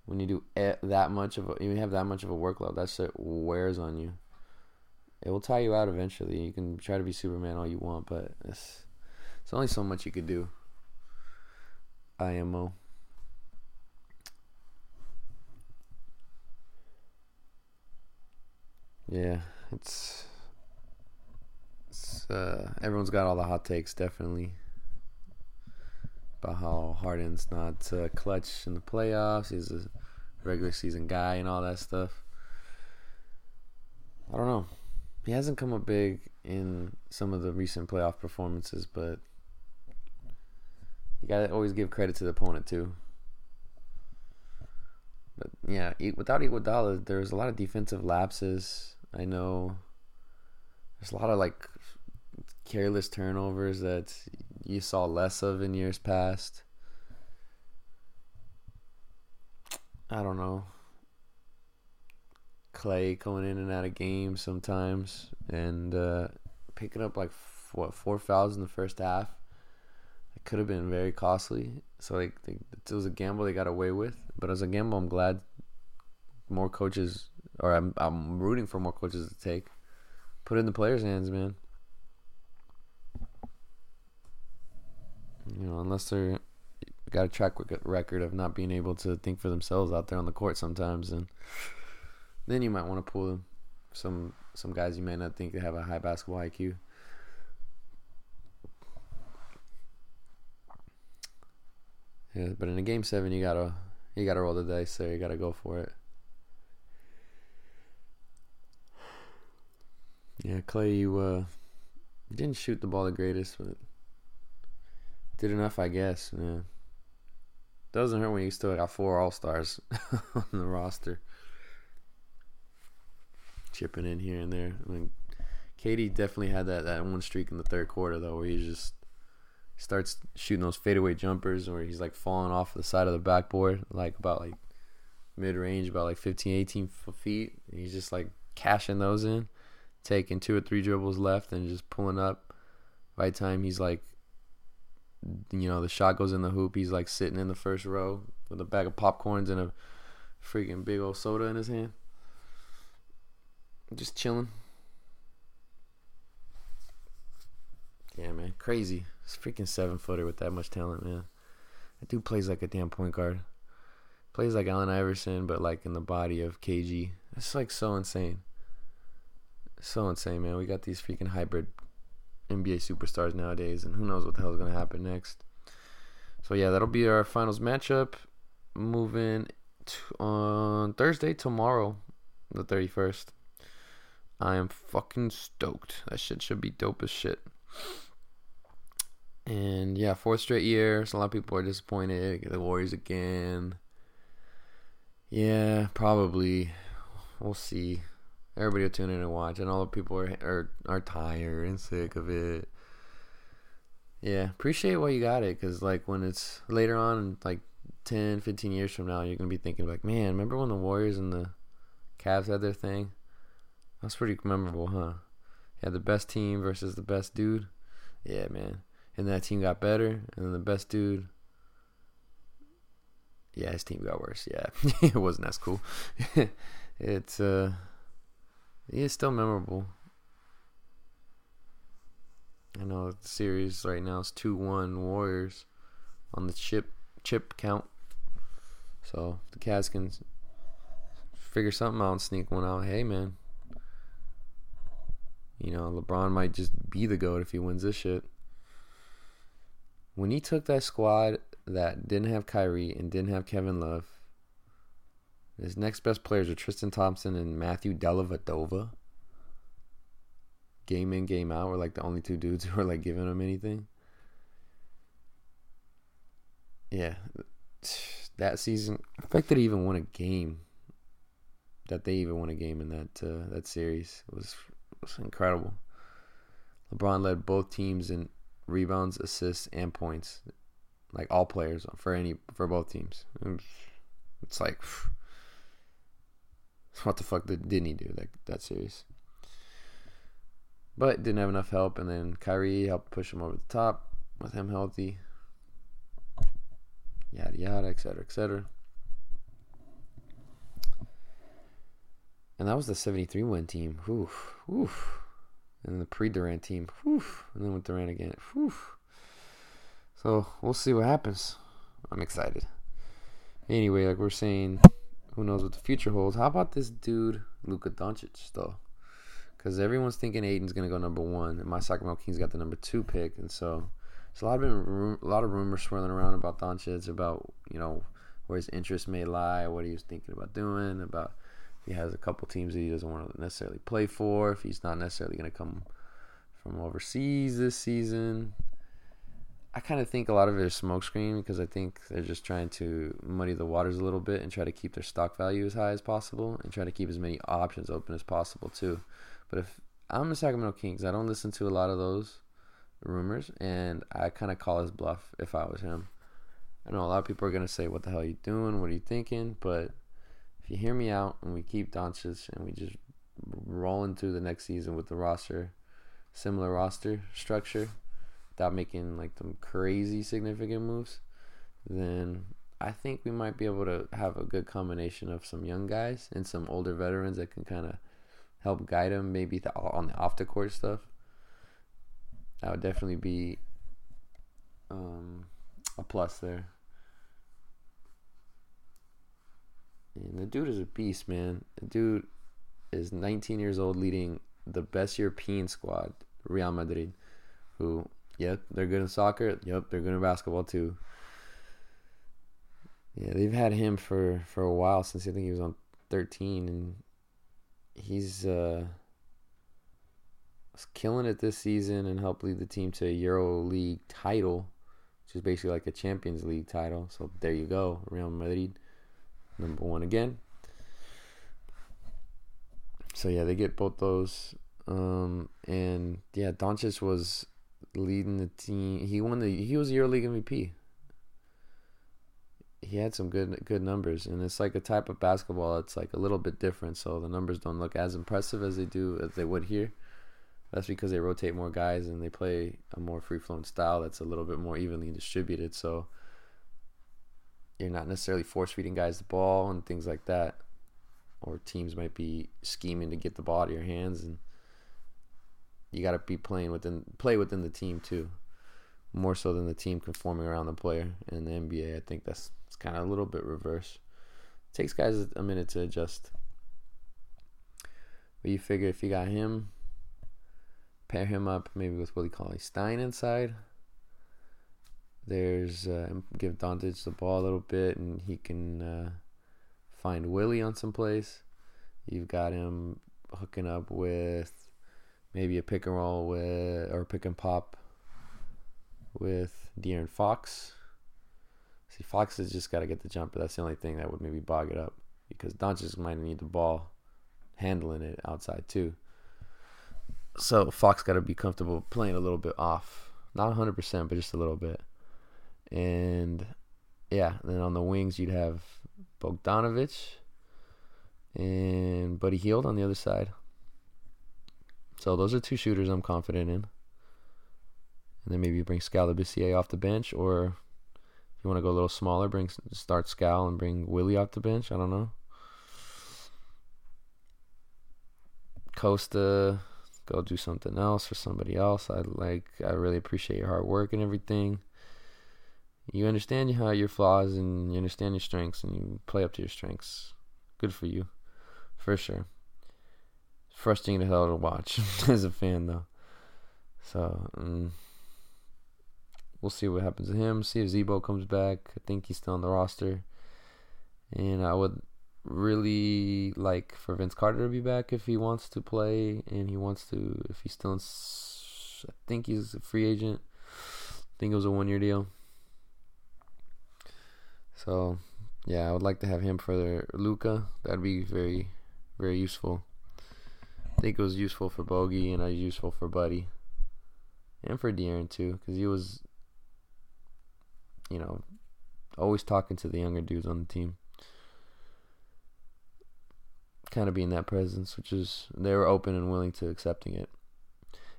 when you do that much of a, you have that much of a workload, that shit wears on you. It will tire you out eventually. You can try to be Superman all you want, but it's it's only so much you could do. IMO. Yeah, it's it's uh, everyone's got all the hot takes definitely about how Harden's not uh, clutch in the playoffs. He's a regular season guy and all that stuff. I don't know. He hasn't come up big in some of the recent playoff performances, but you gotta always give credit to the opponent too. But yeah, without Iguodala, there's a lot of defensive lapses. I know there's a lot of like careless turnovers that you saw less of in years past. I don't know. Clay coming in and out of games sometimes and uh, picking up like what four fouls in the first half. It could have been very costly. So like they, it was a gamble they got away with, but as a gamble, I'm glad more coaches or I'm I'm rooting for more coaches to take. Put it in the players' hands, man. You know, unless they're got a track record of not being able to think for themselves out there on the court sometimes, and then you might want to pull them. Some some guys you may not think they have a high basketball IQ. Yeah, but in a game seven, you gotta you gotta roll the dice there. You gotta go for it. Yeah, Clay, you uh, didn't shoot the ball the greatest, but did enough, I guess. Man, doesn't hurt when you still got four All Stars on the roster, chipping in here and there. I mean, KD definitely had that that one streak in the third quarter though, where he just starts shooting those fadeaway jumpers, where he's like falling off the side of the backboard, like about like mid range, about like 15, 18 feet. And he's just like cashing those in taking two or three dribbles left and just pulling up. By the time he's like, you know, the shot goes in the hoop, he's like sitting in the first row with a bag of popcorns and a freaking big old soda in his hand. Just chilling. Yeah, man. Crazy. It's freaking seven footer with that much talent, man. That dude plays like a damn point guard. Plays like Allen Iverson, but like in the body of KG. It's like so insane so insane, man. We got these freaking hybrid NBA superstars nowadays, and who knows what the hell is going to happen next. So, yeah, that'll be our finals matchup. Moving on Thursday, tomorrow, the 31st. I am fucking stoked. That shit should be dope as shit. And yeah, fourth straight year. So a lot of people are disappointed. The Warriors again. Yeah, probably. We'll see everybody will tune in and watch, and all the people are are are tired and sick of it. Yeah, appreciate why you got it, cause like when it's later on, like 10, 15 years from now, you're gonna be thinking like, man, remember when the Warriors and the Cavs had their thing? That's pretty memorable, huh? had the best team versus the best dude. Yeah, man. And that team got better, and then the best dude. Yeah, his team got worse. Yeah, it wasn't as cool. it's uh it's still memorable. I know the series right now is two one Warriors on the chip chip count. So the Cavs can figure something out and sneak one out. Hey man. You know, LeBron might just be the GOAT if he wins this shit. When he took that squad that didn't have Kyrie and didn't have Kevin Love his next best players are Tristan Thompson and Matthew Dellavedova. Game in, game out were like the only two dudes who were like giving him anything. Yeah, that season, the fact that he even won a game, that they even won a game in that uh, that series was was incredible. LeBron led both teams in rebounds, assists, and points, like all players for any for both teams. It's like, what the fuck did, didn't he do that that series? But didn't have enough help, and then Kyrie helped push him over the top with him healthy. Yada yada, etc. etc. And that was the 73 win team. Oof, oof. And then the pre Durant team. Oof. And then with Durant again. Oof. So we'll see what happens. I'm excited. Anyway, like we're saying, who knows what the future holds. How about this dude, Luka Doncic, though? Because everyone's thinking Ayton's going to go number one, and my Sacramento Kings got the number two pick. And so there's a lot of, been, a lot of rumors swirling around about Doncic, about, you know, where his interest may lie, what he was thinking about doing, about if he has a couple teams that he doesn't want to necessarily play for, if he's not necessarily going to come from overseas this season. I kind of think a lot of it is smokescreen because I think they're just trying to muddy the waters a little bit and try to keep their stock value as high as possible and try to keep as many options open as possible too. But if I'm the Sacramento Kings, I don't listen to a lot of those rumors and I kind of call his bluff if I was him. I know a lot of people are going to say, What the hell are you doing? What are you thinking? But if you hear me out and we keep Doncic and we just roll into the next season with the roster, similar roster structure, without making like some crazy significant moves, then I think we might be able to have a good combination of some young guys and some older veterans that can kind of help guide them maybe on the off the court stuff. That would definitely be um, a plus there. And the dude is a beast, man. The dude is 19 years old, leading the best European squad, Real Madrid. Who, yep, they're good in soccer. Yep, they're good in basketball too. Yeah, they've had him for for a while since I think he was on 13, and he's uh, killing it this season and helped lead the team to a Euro League title, which is basically like a Champions League title. So there you go, Real Madrid number one again. So yeah, they get both those. Um, and yeah, Doncic was leading the team. He won the. He was EuroLeague MVP. He had some good good numbers, and it's like a type of basketball. It's like a little bit different, so the numbers don't look as impressive as they do as they would here. That's because they rotate more guys and they play a more free flowing style that's a little bit more evenly distributed. So you're not necessarily force feeding guys the ball and things like that. Or teams might be scheming to get the ball out of your hands, and you got to be playing within play within the team too, more so than the team conforming around the player. In the NBA, I think that's it's kind of a little bit reverse. It takes guys a minute to adjust. But you figure if you got him, pair him up maybe with Willie Cauley Stein inside there's uh, give Doncic the ball a little bit, and he can uh, find Willie on some place. You've got him hooking up with maybe a pick and roll with or pick and pop with De'Aaron Fox. See, Fox has just got to get the jumper. That's the only thing that would maybe bog it up because Doncic might need the ball handling it outside too. So Fox got to be comfortable playing a little bit off, not 100%, but just a little bit. And yeah, then on the wings you'd have Bogdanovic and Buddy Hield on the other side. So those are two shooters I'm confident in. And then maybe you bring Skal Labissiere off the bench, or if you want to go a little smaller, bring start Skal and bring Willie off the bench. I don't know. Kosta, go do something else for somebody else. I like. I really appreciate your hard work and everything you understand how your flaws and you understand your strengths and you play up to your strengths. Good for you, for sure. Frustrating to hell to watch as a fan though. So um, we'll see what happens to him. See if Z-Bo comes back. I think he's still on the roster, and I would really like for Vince Carter to be back if he wants to play and he wants to. If he's still in, I think he's a free agent. I think it was a one-year deal. So, yeah, I would like to have him for Luka. That'd be very, very useful. I think it was useful for Bogey and I was useful for Buddy. And for De'Aaron too, because he was, you know, always talking to the younger dudes on the team. Kind of being that presence, which is they were open and willing to accepting it.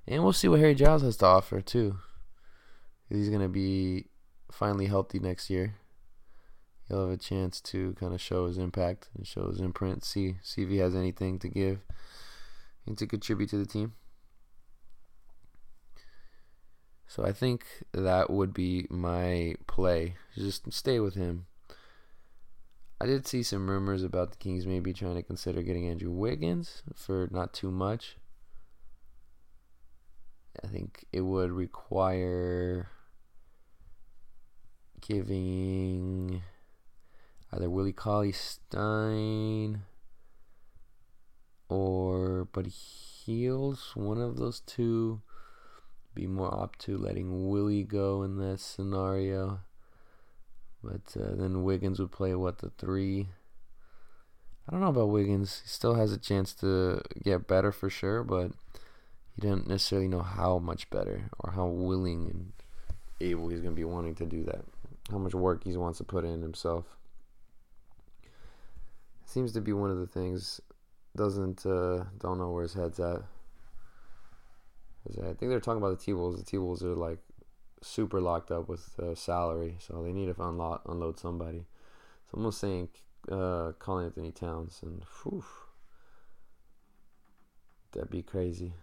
And we'll see what Harry Giles has to offer too. He's gonna be finally healthy next year. He'll have a chance to kind of show his impact and show his imprint. See see if he has anything to give to contribute to the team. So I think that would be my play. Just stay with him. I did see some rumors about the Kings maybe trying to consider getting Andrew Wiggins for not too much. I think it would require giving either Willie Cauley Stein or Buddy Hield, one of those two. Be more up to letting Willie go in that scenario. But uh, then Wiggins would play what the three. I don't know about Wiggins. He still has a chance to get better for sure, but he didn't necessarily know how much better or how willing and able he's going to be wanting to do that. How much work he wants to put in himself. Seems to be one of the things. Doesn't uh, don't know where his head's at. I think they're talking about the T Wolves. The T Wolves are like super locked up with uh, salary, so they need to unload unload somebody. So I'm saying uh, Karl-Anthony Towns, and whew, that'd be crazy.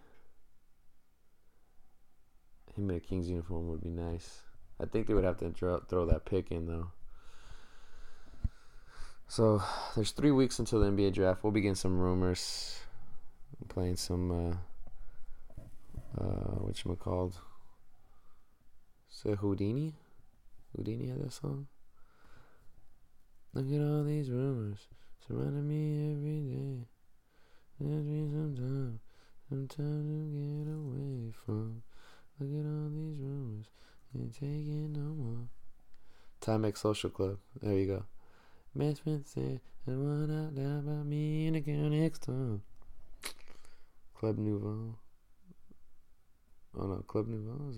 Him in a Kings uniform would be nice. I think they would have to throw that pick in though. So there's three weeks until the NBA draft. We'll begin some rumors, I'm playing some. Uh, uh, which called? So Houdini, Houdini had that song. Look at all these rumors surrounding me every day. There's me some time, some time to get away from. Look at all these rumors, ain't taking no more. Timex Social Club. There you go. Best friend said, I want out loud about me and the girl next door. Club Nouveau. Oh no, Club Nouveau.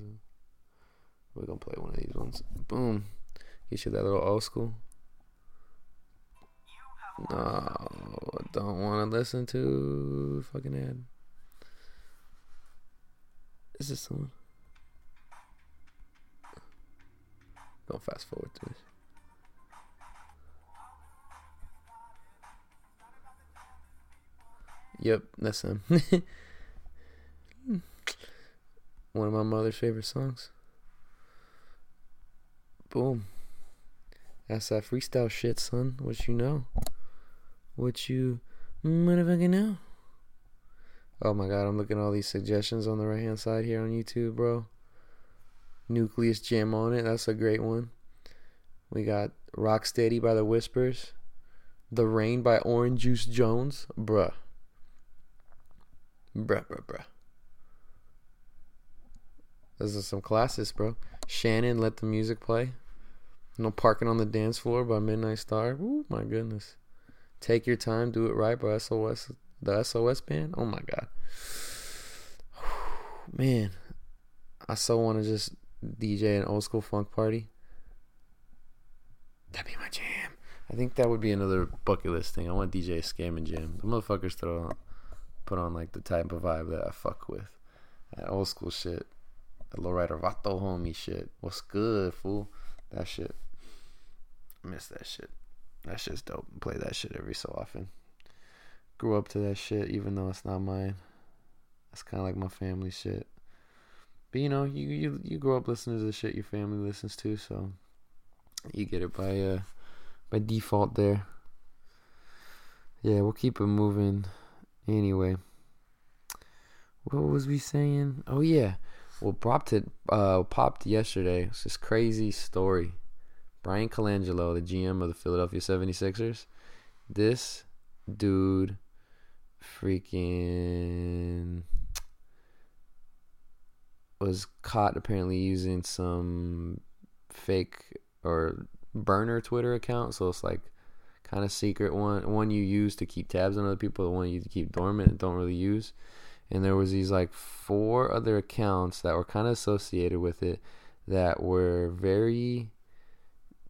We're gonna play one of these ones. Boom. Get you that little old school. No, I don't want to listen to fucking ad. Is this the one? Don't fast forward to this. Yep, that's them. One of my mother's favorite songs. Boom. That's that freestyle shit, son. What you know? What you motherfucking know? Oh my god, I'm looking at all these suggestions on the right hand side here on YouTube, bro. Newcleus Jam on it. That's a great one. We got Rocksteady by the Whispers. The Rain by Oran Juice Jones. Bruh. Bruh, bruh, bruh. This is some classes, bro. Shannon, let the music play. No parking on the dance floor by Midnight Star. Ooh, my goodness. Take your time, do it right by SOS, the SOS band. Oh my god, man, I so want to just DJ an old school funk party. That'd be my jam. I think that would be another bucket list thing. I want DJ Scam and Jam. The motherfuckers throw put on like the type of vibe that I fuck with. That old school shit. The lowrider Vato homie shit. What's good, fool? That shit. I miss that shit. That shit's dope. Play that shit every so often. Grew up to that shit, even though it's not mine. That's kind of like my family shit. But you know, you you you grow up listening to the shit your family listens to, so you get it by uh by default there. Yeah, we'll keep it moving. Anyway, what was we saying? Oh yeah, well, popped it uh, popped yesterday. It's this crazy story. Bryan Colangelo, the GM of the Philadelphia 76ers, this dude freaking was caught apparently using some fake or burner Twitter account. So it's like kind of secret one, one you use to keep tabs on other people, the one you keep dormant and don't really use. And there was these like four other accounts that were kind of associated with it that were very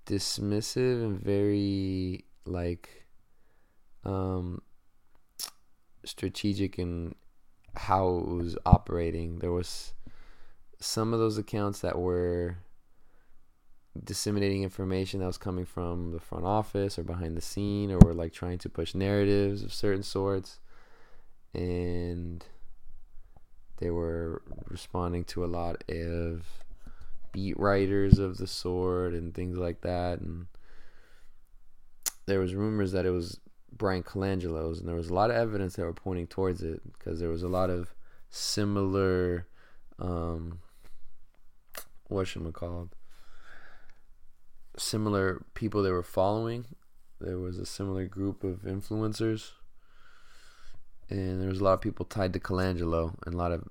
dismissive and very like um strategic in how it was operating. There was some of those accounts that were disseminating information that was coming from the front office or behind the scene or were like trying to push narratives of certain sorts. And they were responding to a lot of beat writers of the sort and things like that. And there was rumors that it was Bryan Colangelo's and there was a lot of evidence that were pointing towards it because there was a lot of similar um what should called similar people they were following. There was a similar group of influencers, and there was a lot of people tied to Colangelo, and a lot of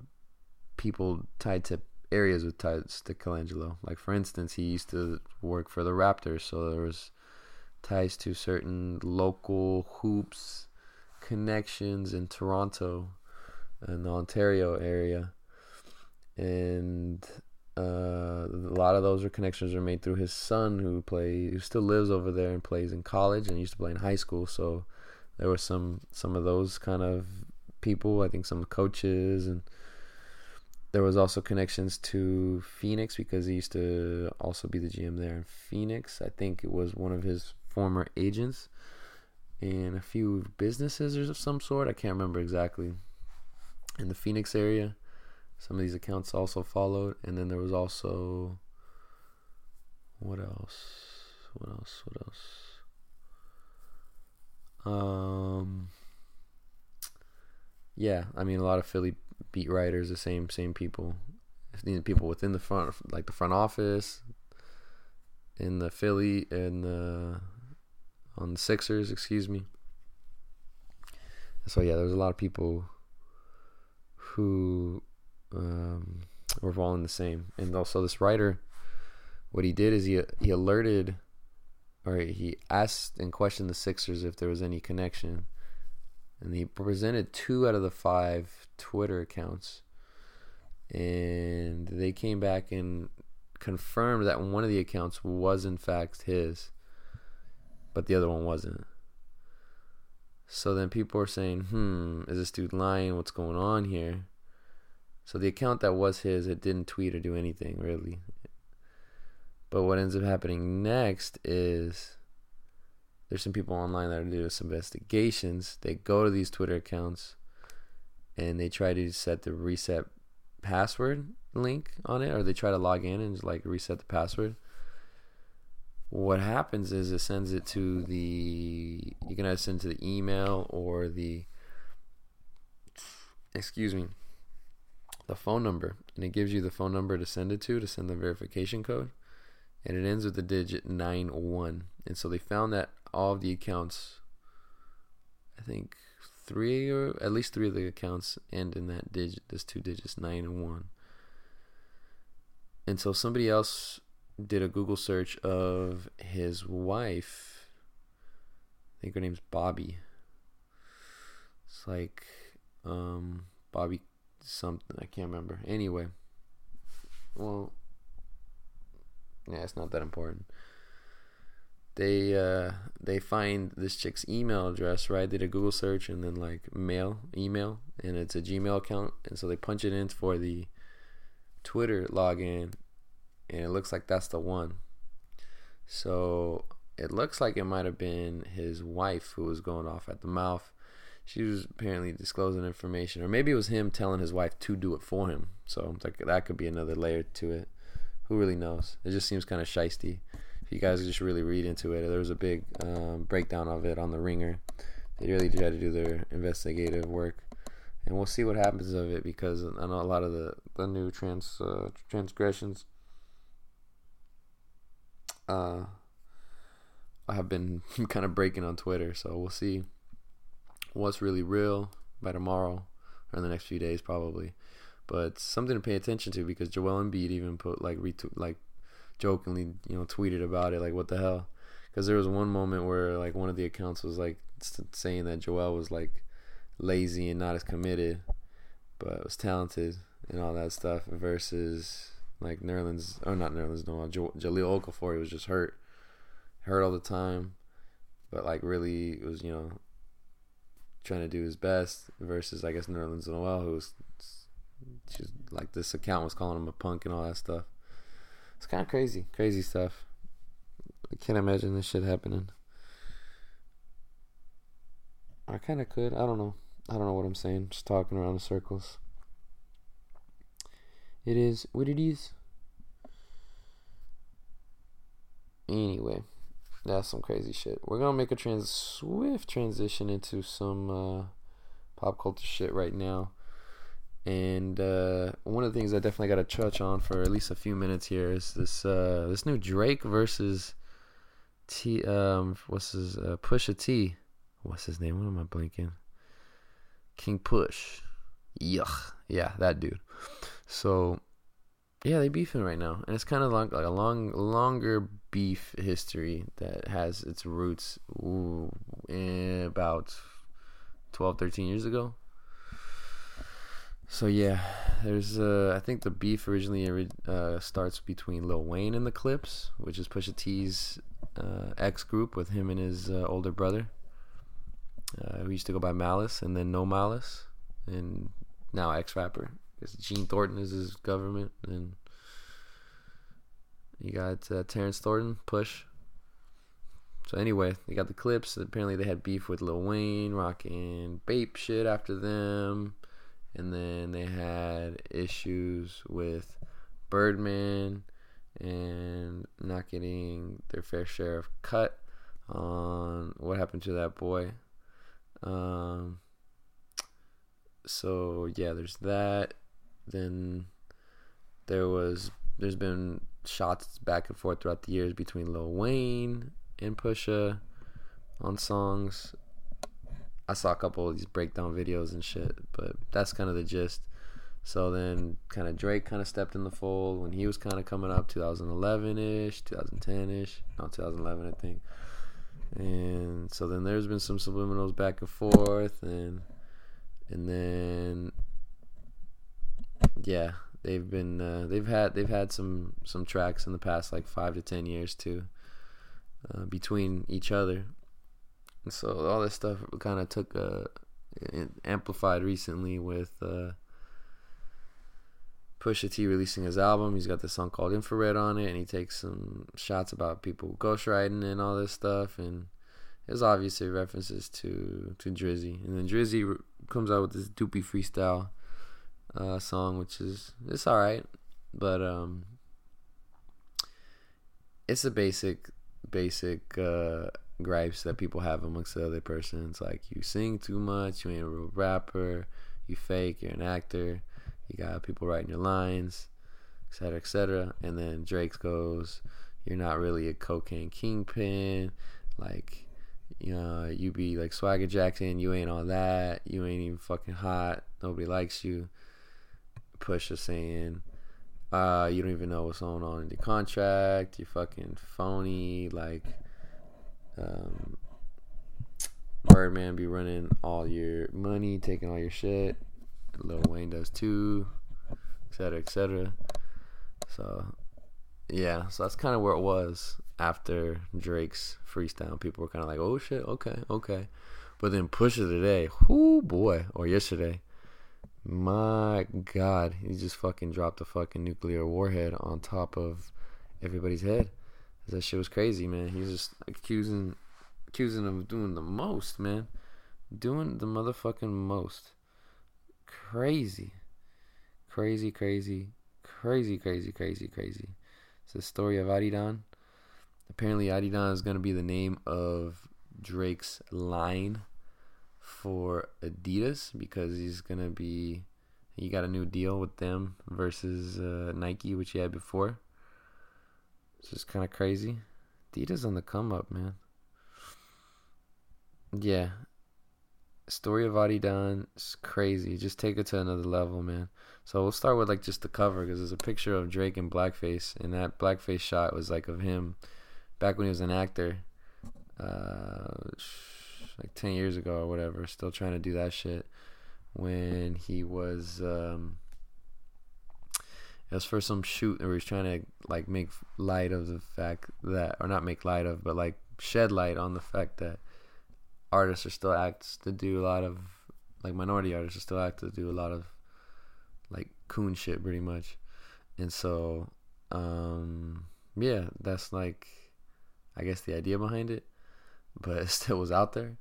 people tied to areas with ties to Colangelo. Like for instance, he used to work for the Raptors, so there was ties to certain local hoops connections in Toronto and the Ontario area, and uh, a lot of those connections are made through his son, who play, who still lives over there and plays in college, and used to play in high school. So there were some some of those kind of people. I think some coaches, and there was also connections to Phoenix because he used to also be the GM there in Phoenix. I think it was one of his former agents, and a few businesses of some sort. I can't remember exactly in the Phoenix area some of these accounts also followed and then there was also what else? What else? What else? Um yeah i mean a lot of philly beat writers the same same people. People within the front like the front office in the philly and the on the sixers excuse me. So yeah there was a lot of people who um, we're following the same. And also, this writer, what he did is he he alerted, or he asked and questioned the Sixers if there was any connection, and he presented two out of the five Twitter accounts, and they came back and confirmed that one of the accounts was in fact his, but the other one wasn't. So then people are saying, "Hmm, is this dude lying? What's going on here?" So the account that was his, it didn't tweet or do anything really. But what ends up happening next is there's some people online that are doing some investigations. They go to these Twitter accounts and they try to set the reset password link on it, or they try to log in and just like reset the password. What happens is it sends it to the you can either send to the email or the excuse me the phone number and it gives you the phone number to send it to to send the verification code and it ends with the digit 91 and so they found that all of the accounts i think three or at least three of the accounts end in that digit this two digits 9 and 1 and so somebody else did a google search of his wife. I think her name's bobby. It's like um bobby something. I can't remember. Anyway, well, yeah, it's not that important. They uh they find this chick's email address, right? They did a Google search and then like mail email, and it's a Gmail account, and so they punch it in for the Twitter login, and it looks like that's the one. So it looks like it might have been his wife who was going off at the mouth she was apparently disclosing information, or maybe it was him telling his wife to do it for him. So like that could be another layer to it. Who really knows? It just seems kind of shisty. If you guys just really read into it, there was a big um, breakdown of it on the Ringer. They really tried to do their investigative work, and we'll see what happens of it because I know a lot of the the new trans uh, transgressions. Uh, I have been kind of breaking on Twitter, so we'll see what's really real by tomorrow or in the next few days probably. But something to pay attention to because Joel Embiid even put like retweet like jokingly you know tweeted about it like what the hell because there was one moment where like one of the accounts was like saying that Joel was like lazy and not as committed, but was talented and all that stuff versus like Nerlens or not Nerlens no J- Jahlil Okafor he was just hurt, hurt all the time, but like really it was you know trying to do his best versus I guess Nerlens Noel who was just like this account was calling him a punk and all that stuff. It's kind of crazy, crazy stuff. I can't imagine this shit happening. I kind of could. I don't know. I don't know what I'm saying. Just talking around the circles. It is what it is. Anyway, that's some crazy shit. We're gonna make a trans swift transition into some uh, pop culture shit right now. And uh, one of the things I definitely got to touch on for at least a few minutes here is this uh, this new Drake versus T um what's his uh, Pusha T. What's his name? What am I blinking? King Push. Yuck. Yeah, that dude. So yeah, they beefing right now, and it's kind of like, like a long, longer beef history that has its roots ooh, about 12, 13 years ago. So yeah, there's uh, I think the beef originally uh, starts between Lil Wayne and the Clipse, which is Pusha T's uh, ex group with him and his uh, older brother, uh, who used to go by Malice, and then No Malice, and now ex rapper. Gene Thornton is his government, and you got uh, Terrence Thornton, Push. So anyway, they got the Clipse. Apparently, they had beef with Lil Wayne, rocking Bape shit after them and then they had issues with Birdman and not getting their fair share of cut on what happened to that boy. Um, so yeah, there's that. Then there was there's been shots back and forth throughout the years between Lil Wayne and Pusha on songs. I saw a couple of these breakdown videos and shit, but that's kind of the gist. So then, kind of Drake kind of stepped in the fold when he was kind of coming up, 2011 ish, 2010 ish, not 2011, I think. And so then there's been some subliminals back and forth, and and then yeah, they've been uh, they've had they've had some some tracks in the past like five to ten years too, uh, between each other. And so all this stuff kind of took a uh, amplified recently with uh, Pusha T releasing his album. He's got this song called Infrared on it, and he takes some shots about people ghostwriting and all this stuff. And there's obviously references to to Drizzy, and then Drizzy comes out with this Duppy freestyle uh, song, which is it's all right, but um, it's a basic basic. Uh, gripes that people have amongst the other persons. Like you sing too much you ain't a real rapper you fake you're an actor you got people writing your lines etc etc and then Drake goes you're not really a cocaine kingpin. Like you know you be like swagger jackson you ain't all that. You ain't even fucking hot. Nobody likes you Pusha saying uh, you don't even know what's going on in your contract. You're fucking phony. Like, um, Birdman be running all your money, taking all your shit. Lil Wayne does too, etc., etc. So, yeah, so that's kind of where it was after Drake's freestyle. People were kind of like, "Oh shit, okay, okay," but then Pusha today, whoo boy, or yesterday, my God, he just fucking dropped a fucking nuclear warhead on top of everybody's head. That shit was crazy, man. He's just accusing accusing him of doing the most, man. Doing the motherfucking most. Crazy. Crazy, crazy, crazy, crazy, crazy, crazy. It's the story of Adidon. Apparently, Adidon is going to be the name of Drake's line for Adidas because he's to be. He got a new deal with them versus uh, Nike, which he had before. It's just kind of crazy. Adidas on the come up, man. Yeah. Story of Adidon is crazy. Just take it to another level, man. So we'll start with like just the cover because there's a picture of Drake in blackface, and that blackface shot was like of him back when he was an actor, uh, like 10 years ago or whatever, still trying to do that shit when he was um it was for some shoot where was trying to like make light of the fact that or not make light of but like shed light on the fact that artists are still asked to do a lot of like minority artists are still asked to do a lot of like coon shit pretty much. And so um yeah that's like i guess the idea behind it but it still was out there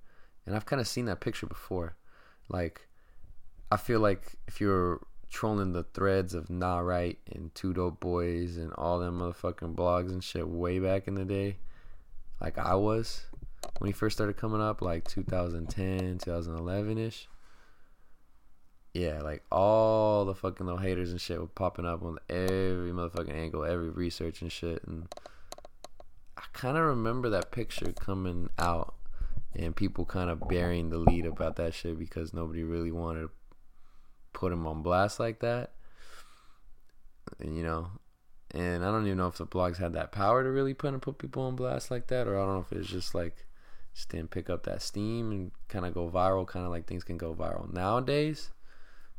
and i've kind of seen that picture before like i feel like if you're trolling the threads of Nah Right and Two Dope Boys and all them motherfucking blogs and shit way back in the day, like I was when he first started coming up, like 2010, 2011 ish. Yeah, like all the fucking little haters and shit were popping up on every motherfucking angle, every research and shit. And I kind of remember that picture coming out and people kind of burying the lead about that shit because nobody really wanted to put him on blast like that. You know, and I don't even know if the blogs had that power to really put and put people on blast like that, or I don't know if it's just like just didn't pick up that steam and kind of go viral, kind of like things can go viral nowadays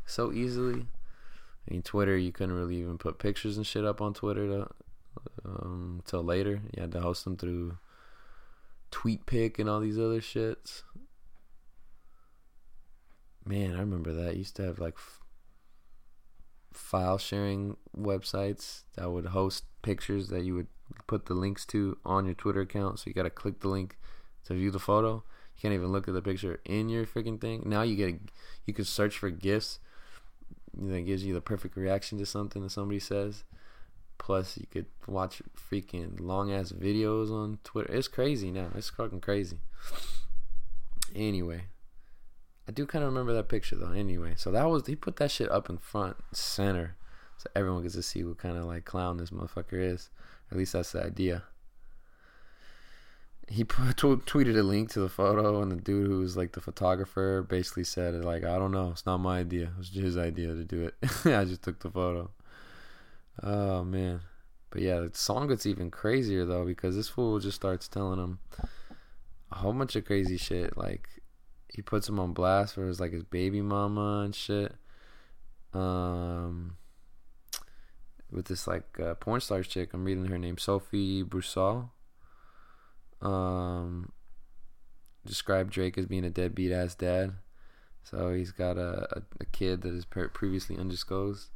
so easily. I mean, Twitter, you couldn't really even put pictures and shit up on Twitter to, um, later. You had to host them through TwitPic and all these other shits. Man, I remember that. used to have like f- file sharing websites that would host pictures that you would put the links to on your Twitter account. So you got to click the link to view the photo. You can't even look at the picture in your freaking thing. Now you get a, you can search for gifs that gives you the perfect reaction to something that somebody says. Plus, you could watch freaking long ass videos on Twitter. It's crazy now. It's fucking crazy. Anyway, I do kind of remember that picture though. Anyway, so that was he put that shit up in front center, so everyone gets to see what kind of like clown this motherfucker is. At least that's the idea. He put, t- tweeted a link to the photo, and the dude who was like the photographer basically said like, "I don't know, it's not my idea. It was his idea to do it. I just took the photo." Oh man, but yeah, the song gets even crazier though because this fool just starts telling him a whole bunch of crazy shit like he puts him on blast for his like his baby mama and shit. Um, with this like uh, porn star chick, I'm reading her name Sophie Brussaux. Um, described Drake as being a deadbeat ass dad. So he's got a, a, a kid that is previously undisclosed.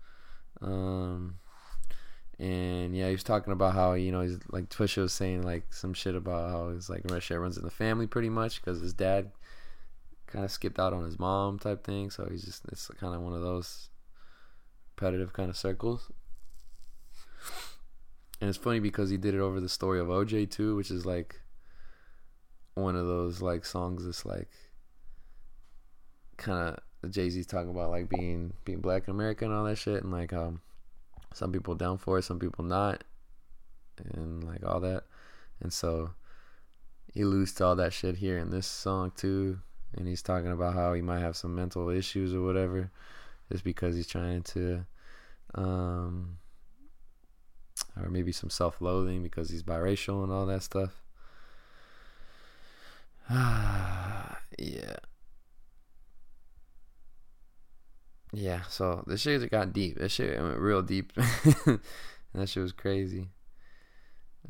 Um, and yeah, he was talking about how you know he's like Pusha was saying like some shit about how he's like shit runs in the family pretty much because his dad kind of skipped out on his mom type thing. So he's just it's kind of one of those repetitive kind of circles. And it's funny because he did it over the story of OJ too, which is like one of those like songs that's like kind of Jay Z's talking about like being being black in America and all that shit, and like um some people down for it, some people not, and like all that, and so he alludes to all that shit here in this song too, and he's talking about how he might have some mental issues or whatever, just because he's trying to, um, or maybe some self-loathing because he's biracial and all that stuff. yeah. Yeah, so this shit got deep. This shit went real deep. that shit was crazy.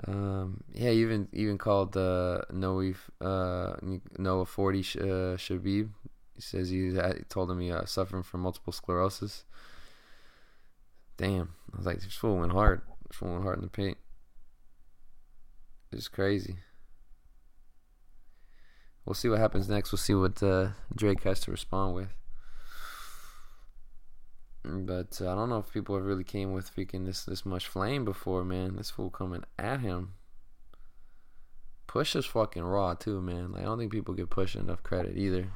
Um, yeah, even even called uh, Noah uh, Noah Forty uh, Shebib. He says he, told him he uh, suffering from multiple sclerosis. Damn, I was like, this fool went hard. This fool went hard in the paint. It's crazy. We'll see what happens next. We'll see what uh, Drake has to respond with. But uh, I don't know if people have really came with freaking this this much flame before, man. This fool coming at him. Push is fucking raw too, man. Like I don't think people give Pusha enough credit either.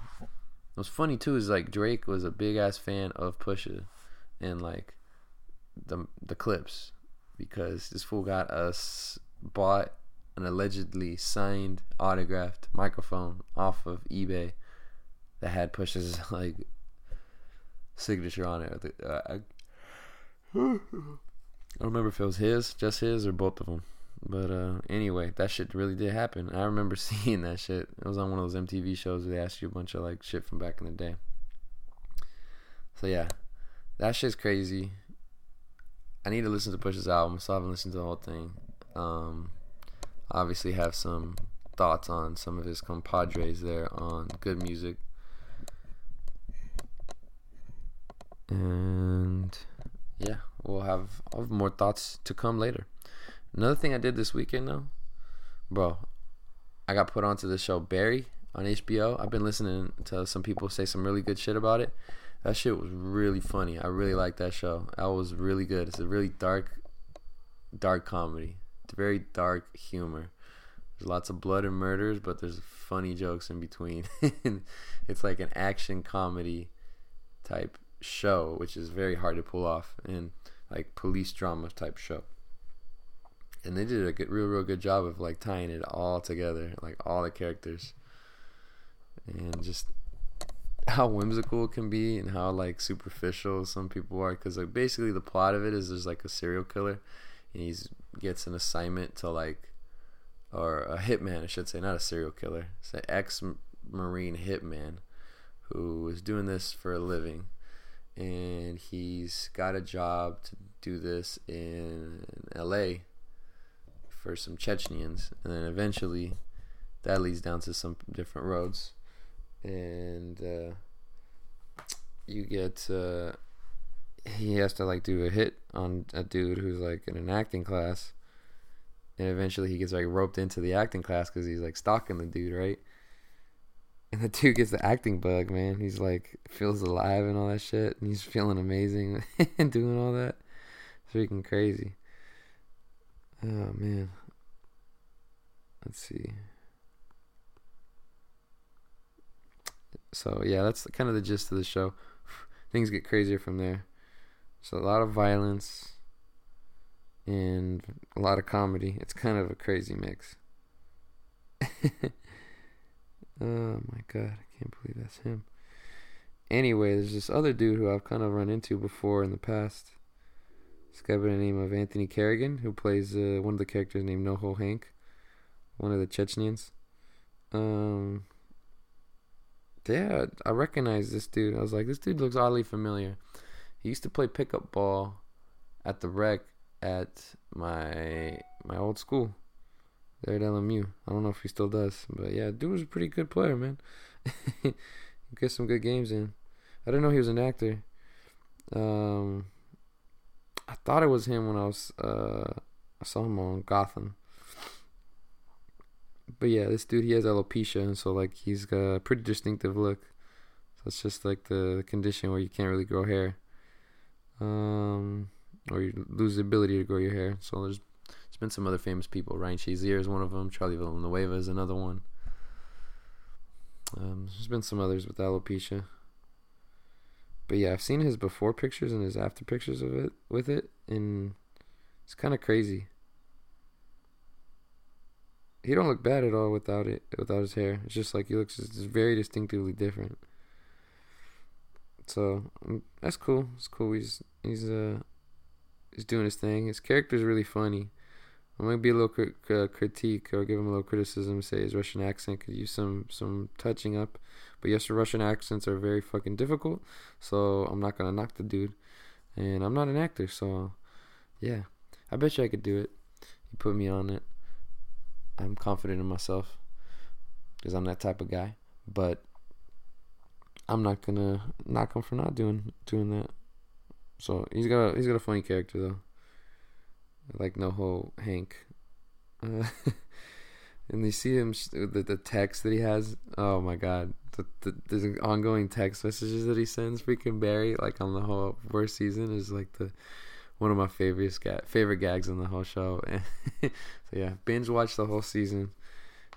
What's funny too is like Drake was a big ass fan of Pusha, and like the the Clipse because this fool got us bought an allegedly signed autographed microphone off of eBay that had Pusha's like signature on it. Uh, I, I don't remember if it was his, just his, or both of them. But uh, anyway, that shit really did happen. I remember seeing that shit. It was on one of those MTV shows where they asked you a bunch of like shit from back in the day. So yeah, that shit's crazy. I need to listen to Push's album, so I haven't listened to the whole thing. Um, obviously have some thoughts on some of his compadres there on G.O.O.D. Music. And yeah, we'll have, I'll have more thoughts to come later. Another thing I did this weekend though, bro, I got put onto the show Barry on HBO. I've been listening to some people say some really good shit about it. That shit was really funny. I really like that show. That was really good. It's a really dark, dark comedy. It's very dark humor. There's lots of blood and murders, but there's funny jokes in between. it's like an action comedy type show, which is very hard to pull off, and like police drama type show. And they did a good, real, real good job of like tying it all together, like all the characters, and just how whimsical it can be and how like superficial some people are. Because like basically the plot of it is there's like a serial killer, and he's gets an assignment to like, or a hitman, I should say, not a serial killer. It's an ex-marine hitman who is doing this for a living and he's got a job to do this in LA for some Chechens, and then eventually that leads down to some different roads, and uh, you get uh, he has to like do a hit on a dude who's like in an acting class, and eventually he gets like roped into the acting class because he's like stalking the dude, right? And the dude gets the acting bug, man. He's like feels alive and all that shit, and he's feeling amazing and doing all that. It's freaking crazy. Oh man. Let's see. So yeah, that's kind of the gist of the show. Things get crazier from there. So a lot of violence and a lot of comedy. It's kind of a crazy mix. Oh my god, I can't believe that's him. Anyway, there's this other dude who I've kind of run into before in the past. This guy by the name of Anthony Carrigan, who plays uh, one of the characters named Noho Hank, one of the Chechens. Um, yeah, I recognize this dude. I was like, this dude looks oddly familiar. He used to play pickup ball at the rec at my my old school there at LMU. I don't know if he still does, but yeah, dude was a pretty good player, man. get some good games in. I didn't know he was an actor. Um, I thought it was him when I was uh, I saw him on Gotham. But yeah, this dude he has alopecia, and so like he's got a pretty distinctive look. So it's just like the, the condition where you can't really grow hair, um, or you lose the ability to grow your hair. So there's there's been some other famous people. Ryan Shazier is one of them. Charlie Villanueva is another one. Um, there's been some others with alopecia. But yeah, I've seen his before pictures and his after pictures of it with it, and it's kind of crazy. He don't look bad at all without it, without his hair. It's just like he looks very distinctively different. So um, that's cool. It's cool. He's he's uh he's doing his thing. His character's really funny. I might be a little uh, critique or give him a little criticism. Say his Russian accent could use some some touching up. But yes, the Russian accents are very fucking difficult. So I'm not gonna knock the dude. And I'm not an actor, so yeah, I bet you I could do it. You put me on it. I'm confident in myself because I'm that type of guy. But I'm not gonna knock him for not doing doing that. So he's got a, he's got a funny character though like Noho Hank. Uh, and you see him the the text that he has. Oh my god, the, the, there's ongoing text messages that he sends freaking Barry like on the whole first season is like the one of my favorite ga- favorite gags in the whole show. so yeah, binge watch the whole season.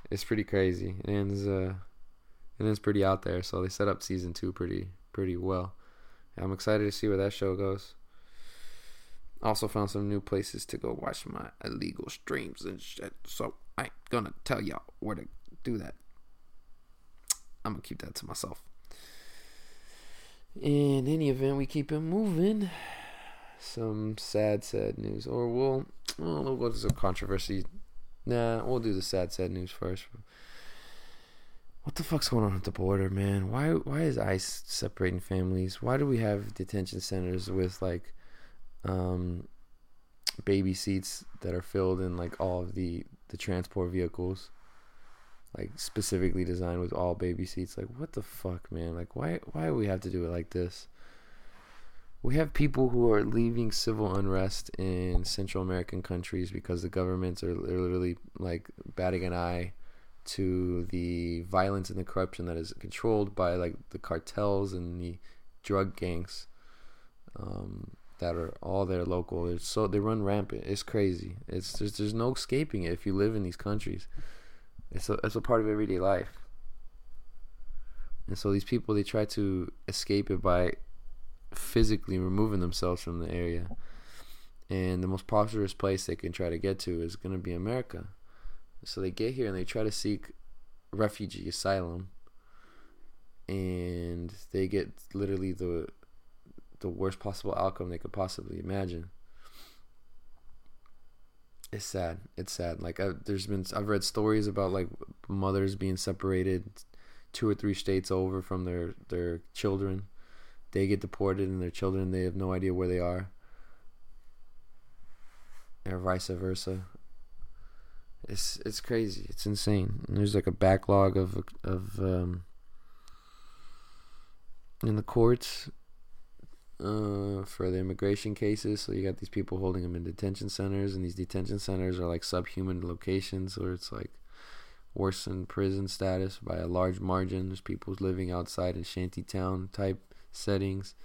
It's pretty crazy and it's, uh and it's pretty out there. So they set up season two pretty pretty well. I'm excited to see where that show goes. Also found some new places to go watch my illegal streams and shit. So I ain't gonna tell y'all where to do that. I'm gonna keep that to myself. In any event, we keep it moving. Some sad, sad news. Or well, well, go to some controversy. Nah, we'll do the sad, sad news first. What the fuck's going on at the border, man? Why why is ICE separating families? Why do we have detention centers with like um baby seats that are filled in like all of the the transport vehicles? Like specifically designed with all baby seats. Like what the fuck, man? Like why why do we have to do it like this? We have people who are leaving civil unrest in Central American countries because the governments are literally like batting an eye to the violence and the corruption that is controlled by like the cartels and the drug gangs um, that are all there local. It's so they run rampant. It's crazy. It's there's there's no escaping it if you live in these countries. It's a it's a part of everyday life. And so these people they try to escape it by physically removing themselves from the area. And the most prosperous place they can try to get to is going to be America. So they get here and they try to seek refugee asylum, and they get literally the the worst possible outcome they could possibly imagine. It's sad. It's sad. Like I, there's been I've read stories about like mothers being separated two or three states over from their their children. They get deported and their children they have no idea where they are. Or vice versa. It's it's crazy. It's insane. And there's like a backlog of of um, in the courts uh, for the immigration cases. So you got these people holding them in detention centers, and these detention centers are like subhuman locations, where it's like worse than prison status by a large margin. There's people living outside in shantytown type settings,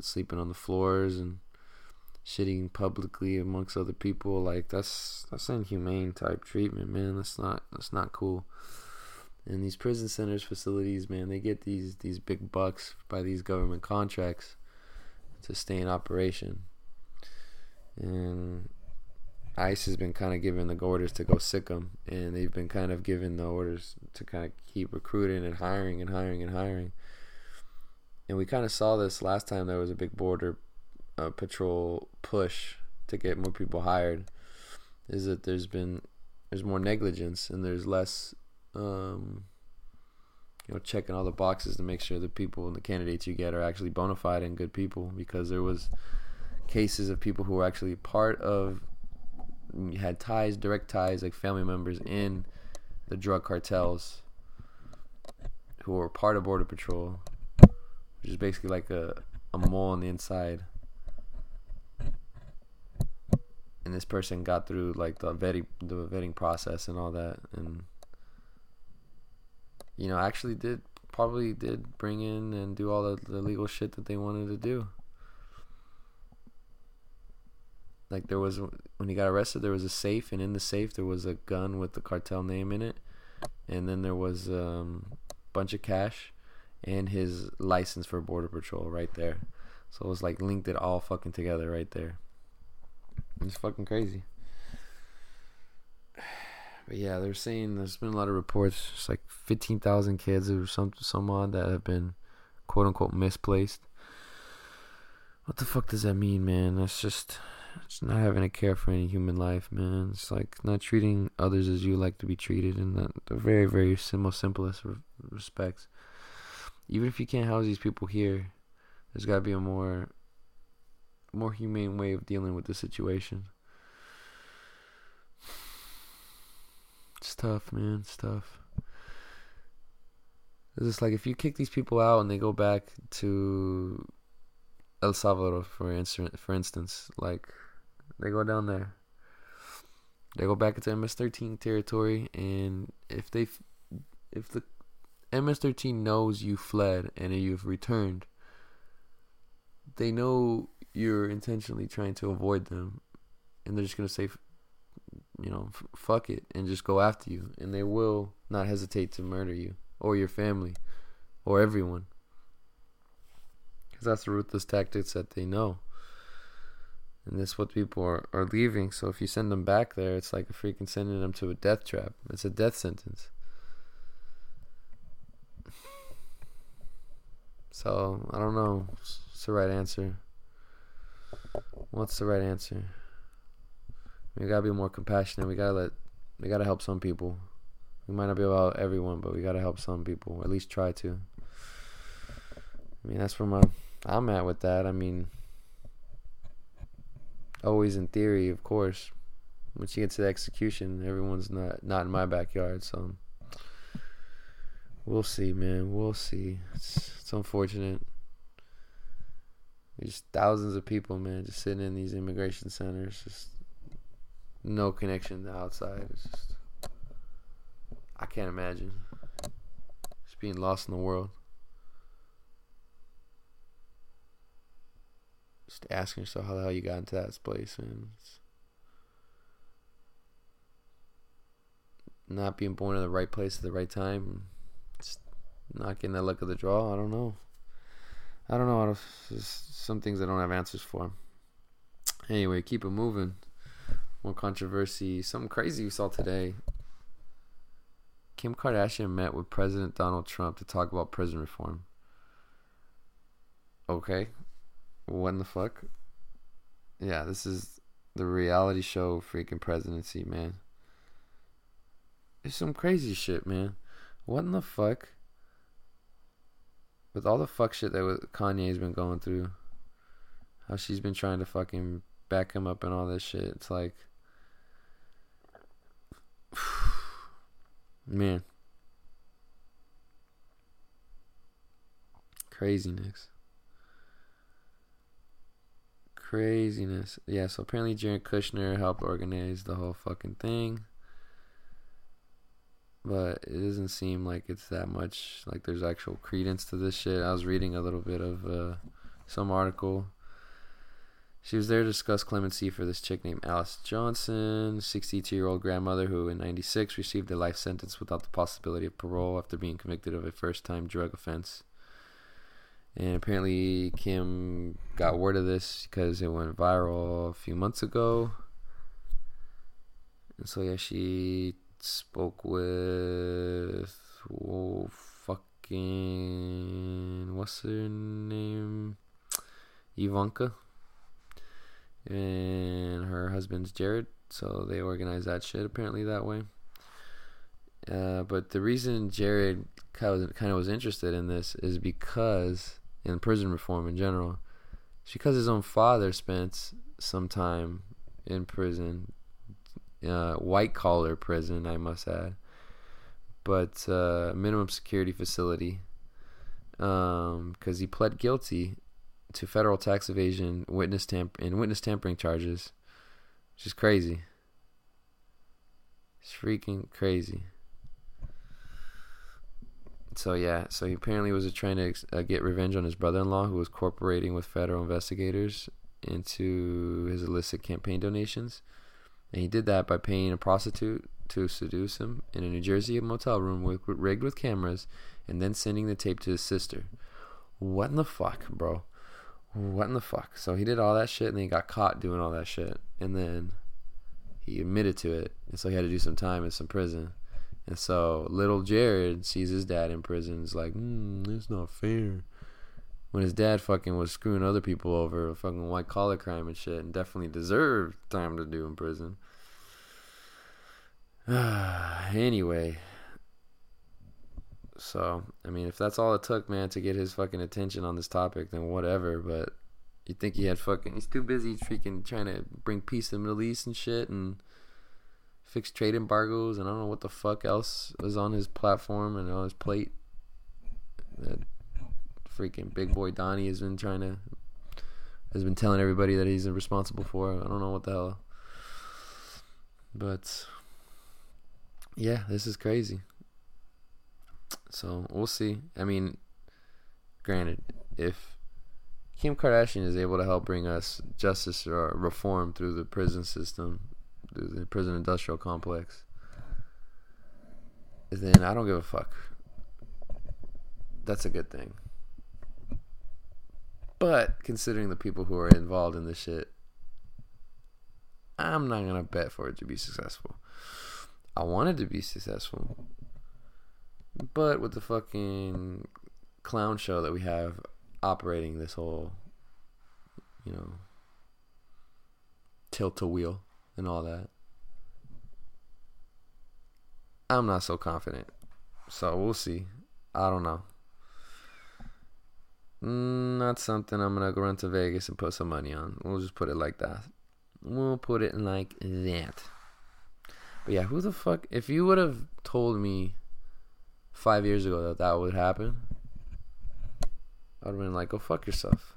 sleeping on the floors and shitting publicly amongst other people like that's that's inhumane type treatment man that's not that's not cool and these prison centers facilities man they get these these big bucks by these government contracts to stay in operation and ICE has been kind of given the orders to go sick them, and they've been kind of given the orders to kind of keep recruiting and hiring and hiring and hiring. And we kind of saw this last time there was a big border uh, patrol push to get more people hired is that there's been there's more negligence and there's less um, you know checking all the boxes to make sure the people and the candidates you get are actually bona fide and good people because there was cases of people who were actually part of had ties direct ties like family members in the drug cartels who were part of border patrol which is basically like a, a mole on the inside. And this person got through like the vetting the vetting process and all that and you know actually did probably did bring in and do all the, the legal shit that they wanted to do. Like there was when he got arrested there was a safe and in the safe there was a gun with the cartel name in it. And then there was um, a bunch of cash and his license for border patrol right there. So it was like linked it all fucking together right there. It's fucking crazy. But yeah, they're saying there's been a lot of reports. It's like 15,000 kids or some some odd that have been quote unquote misplaced. What the fuck does that mean, man? That's just it's not having a care for any human life, man. It's like not treating others as you like to be treated in the, the very, very simple, simplest re- respects. Even if you can't house these people here, there's got to be a more more humane way of dealing with the situation. It's tough, man. It's tough. It's just like if you kick these people out and they go back to El Salvador, for instance, for instance, like they go down there, they go back into MS-13 territory, and if they, if the MS-13 knows you fled and you've returned, they know you're intentionally trying to avoid them, and they're just gonna say, you know, f- fuck it, and just go after you, and they will not hesitate to murder you or your family or everyone, because that's the ruthless tactics that they know. And that's what people are, are leaving. So if you send them back there, it's like a freaking sending them to a death trap. It's a death sentence. So I don't know. It's the right answer. What's the right answer? We gotta be more compassionate. We gotta let. We gotta help some people. We might not be able to help everyone, but we gotta help some people. Or at least try to. I mean, that's where my I'm at with that. I mean, always in theory, of course. Once you get to the execution, everyone's not not in my backyard, so we'll see, man. We'll see. It's, it's unfortunate. There's thousands of people, man, just sitting in these immigration centers, just no connection to outside. It's just I can't imagine just being lost in the world. Just asking yourself how the hell you got into that place, man. It's not being born in the right place at the right time. Just not getting that luck of the draw. I don't know. I don't know. Some things I don't have answers for. Anyway, keep it moving. More controversy. Something crazy we saw today. Kim Kardashian met with President Donald Trump to talk about prison reform. Okay. What in the fuck? Yeah, this is the reality show freaking presidency, man. It's some crazy shit, man. What in the fuck? With all the fuck shit that Kanye's been going through, how she's been trying to fucking back him up and all this shit. It's like, man, craziness. Craziness. Yeah, so apparently Jared Kushner helped organize the whole fucking thing. But it doesn't seem like it's that much like there's actual credence to this shit. I was reading a little bit of uh, some article. She was there to discuss clemency for this chick named Alice Johnson, 62 year old grandmother who in 96 received a life sentence without the possibility of parole after being convicted of a first time drug offense. And apparently, Kim got word of this because it went viral a few months ago. And so, yeah, she spoke with. Oh, fucking. What's her name? Ivanka. And her husband's Jared. So they organized that shit apparently that way. Uh, but the reason Jared kind of, kind of was interested in this is because in prison reform in general, it's because his own father spent some time in prison, uh, white collar prison, I must add, but uh, minimum security facility, because um, he pled guilty to federal tax evasion, witness tamp and witness tampering charges, which is crazy. It's freaking crazy so yeah, so he apparently was trying to uh, get revenge on his brother-in-law, who was cooperating with federal investigators into his illicit campaign donations, and he did that by paying a prostitute to seduce him in a New Jersey motel room with, rigged with cameras, and then sending the tape to his sister. What in the fuck, bro? What in the fuck? So he did all that shit, and then he got caught doing all that shit, and then he admitted to it, and so he had to do some time in some prison. And so little Jared sees his dad in prison. It's like, hmm, it's not fair. When his dad fucking was screwing other people over, fucking white collar crime and shit, and definitely deserved time to do in prison. anyway, so I mean, if that's all it took, man, to get his fucking attention on this topic, then whatever. But you think he had fucking? He's too busy freaking trying to bring peace to the Middle East and shit, and fix trade embargoes, and I don't know what the fuck else was on his platform and on his plate. That freaking big boy Donnie has been trying to has been telling everybody that he's responsible for. I don't know what the hell. But yeah, this is crazy. So we'll see. I mean, granted, if Kim Kardashian is able to help bring us justice or reform through the prison system, through the prison industrial complex, then I don't give a fuck. That's a good thing. But considering the people who are involved in this shit, I'm not gonna bet for it to be successful. I want it to be successful. But with the fucking clown show that we have operating this whole, you know, tilt a wheel and all that. I'm not so confident. So we'll see. I don't know. Mm, not something I'm gonna go run to Vegas and put some money on. We'll just put it like that. We'll put it like that. But yeah, who the fuck? If you would have told me five years ago that that would happen, I'd have been like, "Go fuck yourself."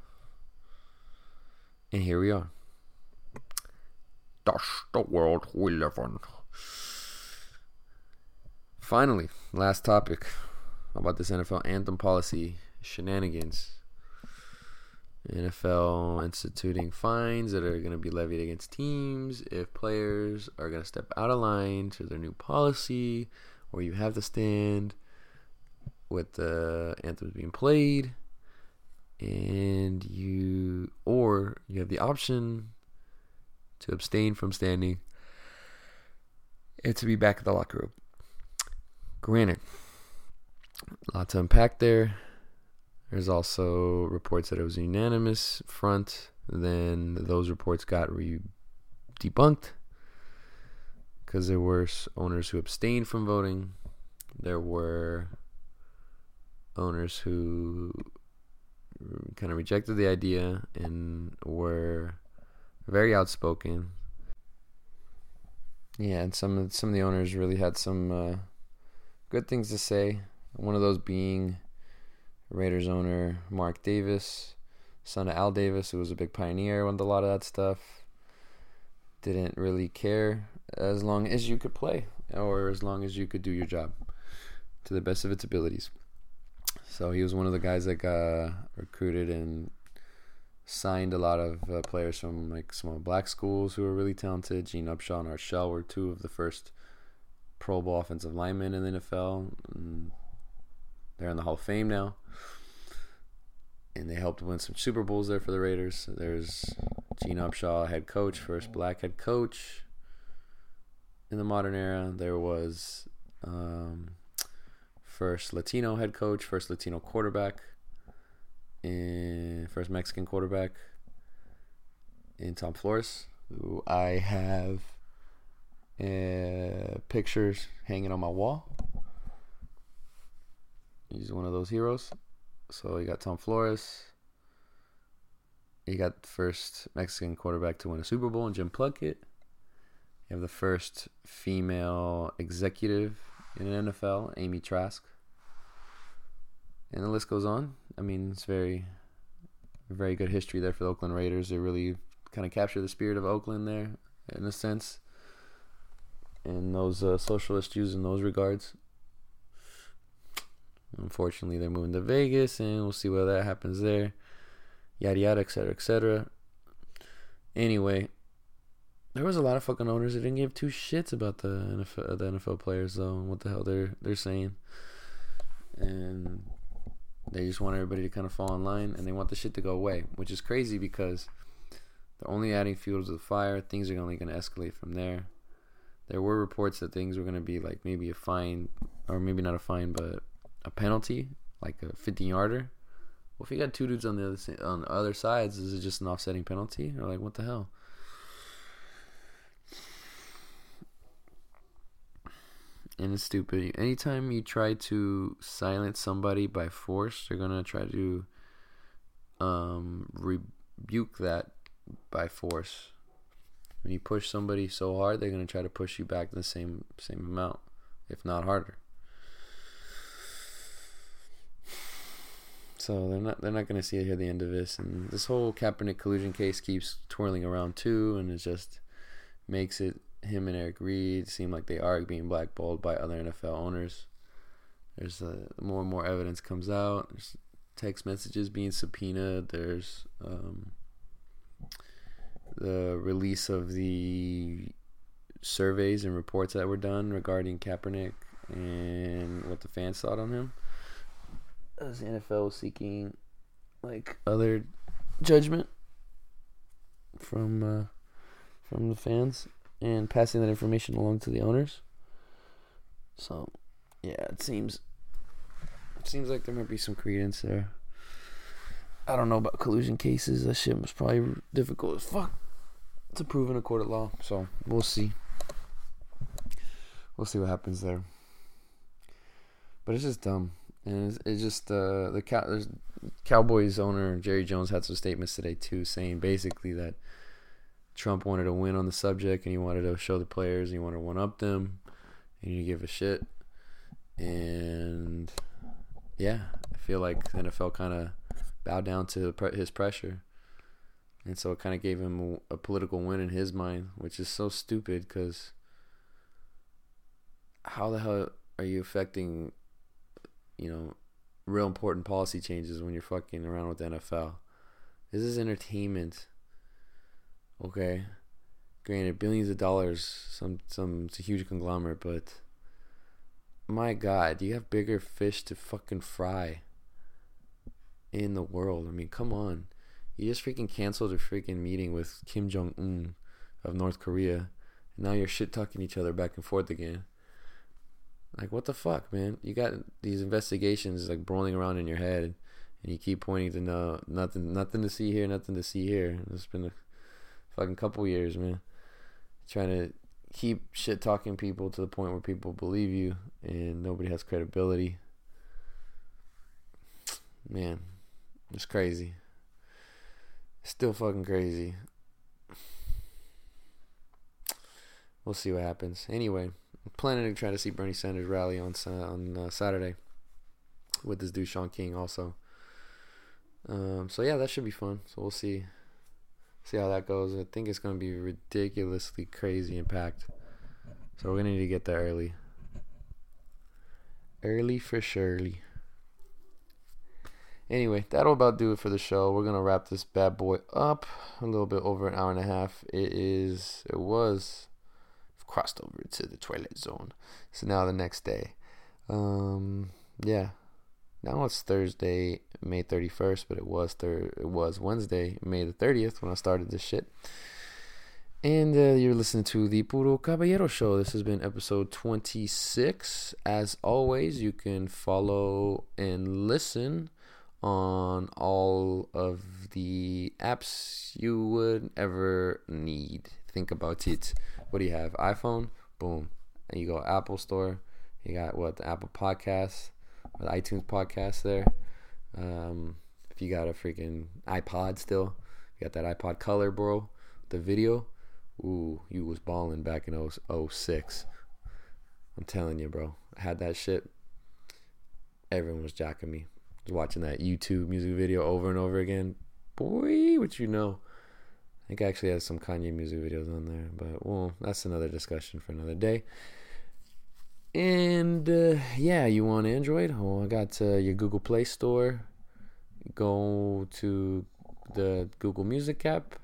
And here we are. That's the world we live in. Finally, last topic about this NFL anthem policy shenanigans. NFL instituting fines that are going to be levied against teams if players are going to step out of line to their new policy, or you have to stand with the anthems being played, and you, or you have the option to abstain from standing and to be back at the locker room. Granted, a lot to unpack there. There's also reports that it was a unanimous front. Then those reports got re- debunked because there were owners who abstained from voting. There were owners who kind of rejected the idea and were very outspoken. Yeah, and some of some of the owners really had some uh, good things to say. One of those being Raiders owner Mark Davis, son of Al Davis, who was a big pioneer with a lot of that stuff. Didn't really care as long as you could play or as long as you could do your job to the best of its abilities. So he was one of the guys that got recruited and signed a lot of uh, players from like small black schools who were really talented. Gene Upshaw and Art Shell were two of the first Pro Bowl offensive linemen in the NFL. And they're in the Hall of Fame now. And they helped win some Super Bowls there for the Raiders. There's Gene Upshaw, head coach, first black head coach in the modern era. There was um, first Latino head coach, first Latino quarterback, and first Mexican quarterback in Tom Flores, who I have uh, pictures hanging on my wall. He's one of those heroes. So you got Tom Flores. You got the first Mexican quarterback to win a Super Bowl in Jim Plunkett. You have the first female executive in an NFL, Amy Trask. And the list goes on. I mean, it's very, very good history there for the Oakland Raiders. They really kind of capture the spirit of Oakland there, in a sense, and those uh, social in those regards. Unfortunately, they're moving to Vegas, and we'll see what that happens there. Yada yada, etc., etc. Anyway, there was a lot of fucking owners that didn't give two shits about the NFL, uh, the NFL players, though. and What the hell they're they're saying, and they just want everybody to kind of fall in line, and they want the shit to go away, which is crazy because they're only adding fuel to the fire. Things are only going to escalate from there. There were reports that things were going to be like maybe a fine, or maybe not a fine, but a penalty, like a 15 yarder. Well, if you got two dudes on the other on the other sides, is it just an offsetting penalty? Or like, what the hell? And it's stupid. Anytime you try to silence somebody by force, they're gonna try to um, rebuke that by force. When you push somebody so hard, they're gonna try to push you back the same same amount, if not harder. So they're not they're not gonna see it here the end of this, and this whole Kaepernick collusion case keeps twirling around too, and it just makes it him and Eric Reid seem like they are being blackballed by other NFL owners. There's uh, more and more evidence comes out. There's text messages being subpoenaed. There's um, the release of the surveys and reports that were done regarding Kaepernick and what the fans thought on him as the NFL seeking like other judgment from uh, from the fans and passing that information along to the owners. So, yeah, it seems it seems like there might be some credence there. I don't know about collusion cases. That shit was probably difficult as fuck. to prove in a court of law. So we'll see. We'll see what happens there. But it's just dumb, and it's, it's just uh, the Cow- Cowboys owner Jerry Jones had some statements today too, saying basically that Trump wanted to win on the subject and he wanted to show the players and he wanted to one up them and you give a shit. And yeah, I feel like the NFL kind of bowed down to his pressure. And so it kind of gave him a, a, political win in his mind, which is so stupid because how the hell are you affecting, you know, real important policy changes when you're fucking around with the NFL? This is entertainment. Okay. Granted, billions of dollars, some some it's a huge conglomerate, but my god, you have bigger fish to fucking fry in the world? I mean, come on. You just freaking canceled a freaking meeting with Kim Jong Un of North Korea. And now you're shit talking each other back and forth again. Like what the fuck, man? You got these investigations like rolling around in your head and you keep pointing to no nothing nothing to see here, nothing to see here. It's been fucking couple years, man. Trying to keep shit talking people to the point where people believe you and nobody has credibility. Man, it's crazy. Still fucking crazy. We'll see what happens. Anyway, I'm planning to try to see Bernie Sanders rally on on uh, Saturday with this dude Shaun King also. Um, so yeah, that should be fun. So we'll see see how that goes. I think it's going to be ridiculously crazy and packed. So we're going to need to get there early. Early for surely. Anyway, that'll about do it for the show. We're gonna wrap this bad boy up. A little bit over an hour and a half. It is. It was crossed over to the toilet zone. So now the next day. Um. Yeah. Now it's Thursday, May 31st, but it was thir- it was Wednesday, May the 30th when I started this shit. And uh, you're listening to the Puro Caballero Show. This has been episode 26. As always, you can follow and listen on all of the apps you would ever need. Think about it. What do you have? iPhone? Boom. And you go Apple Store. You got what? The Apple Podcasts iTunes podcast there. Um, if you got a freaking iPod still, you got that iPod Color, bro. The video, ooh, you was balling back in 06. I'm telling you, bro. I had that shit. Everyone was jacking me. Was watching that YouTube music video over and over again. Boy, what you know. I think I actually has some Kanye music videos on there, but well, that's another discussion for another day. And uh, yeah, you want Android? Oh, I got uh, your Google Play Store. Go to the Google Music app,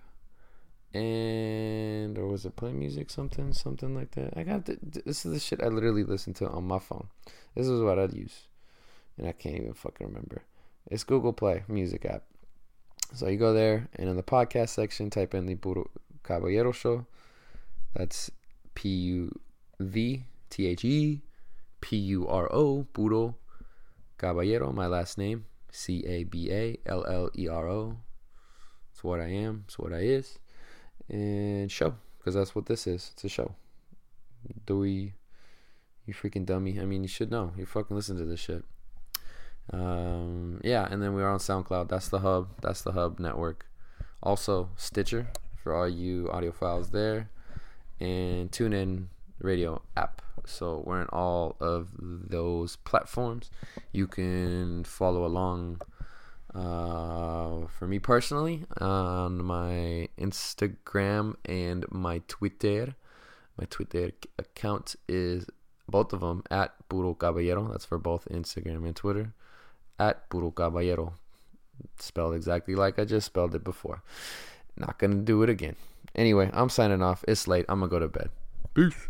and or was it Play Music? Something, something like that. I got the, this is the shit I literally listen to on my phone. This is what I'd use, and I can't even fucking remember. It's Google Play Music app. So you go there, and in the podcast section, type in the Puro Caballero Show. That's P U V T H E P U R O, Puro Caballero, my last name. C A B A L L E R O. It's what I am, it's what I is. And show, because that's what this is. It's a show. Do we, you freaking dummy. I mean, you should know. You fucking listen to this shit. Um, yeah, and then we are on SoundCloud. That's the hub. That's the hub network. Also, Stitcher for all you audiophiles there. And TuneIn radio app. So we're in all of those platforms. You can follow along. Uh, for me personally, on my Instagram and my Twitter, my Twitter account is both of them at Puro Caballero. That's for both Instagram and Twitter. At Puro Caballero. Spelled exactly like I just spelled it before. Not gonna do it again. Anyway, I'm signing off. It's late. I'm gonna go to bed. Peace.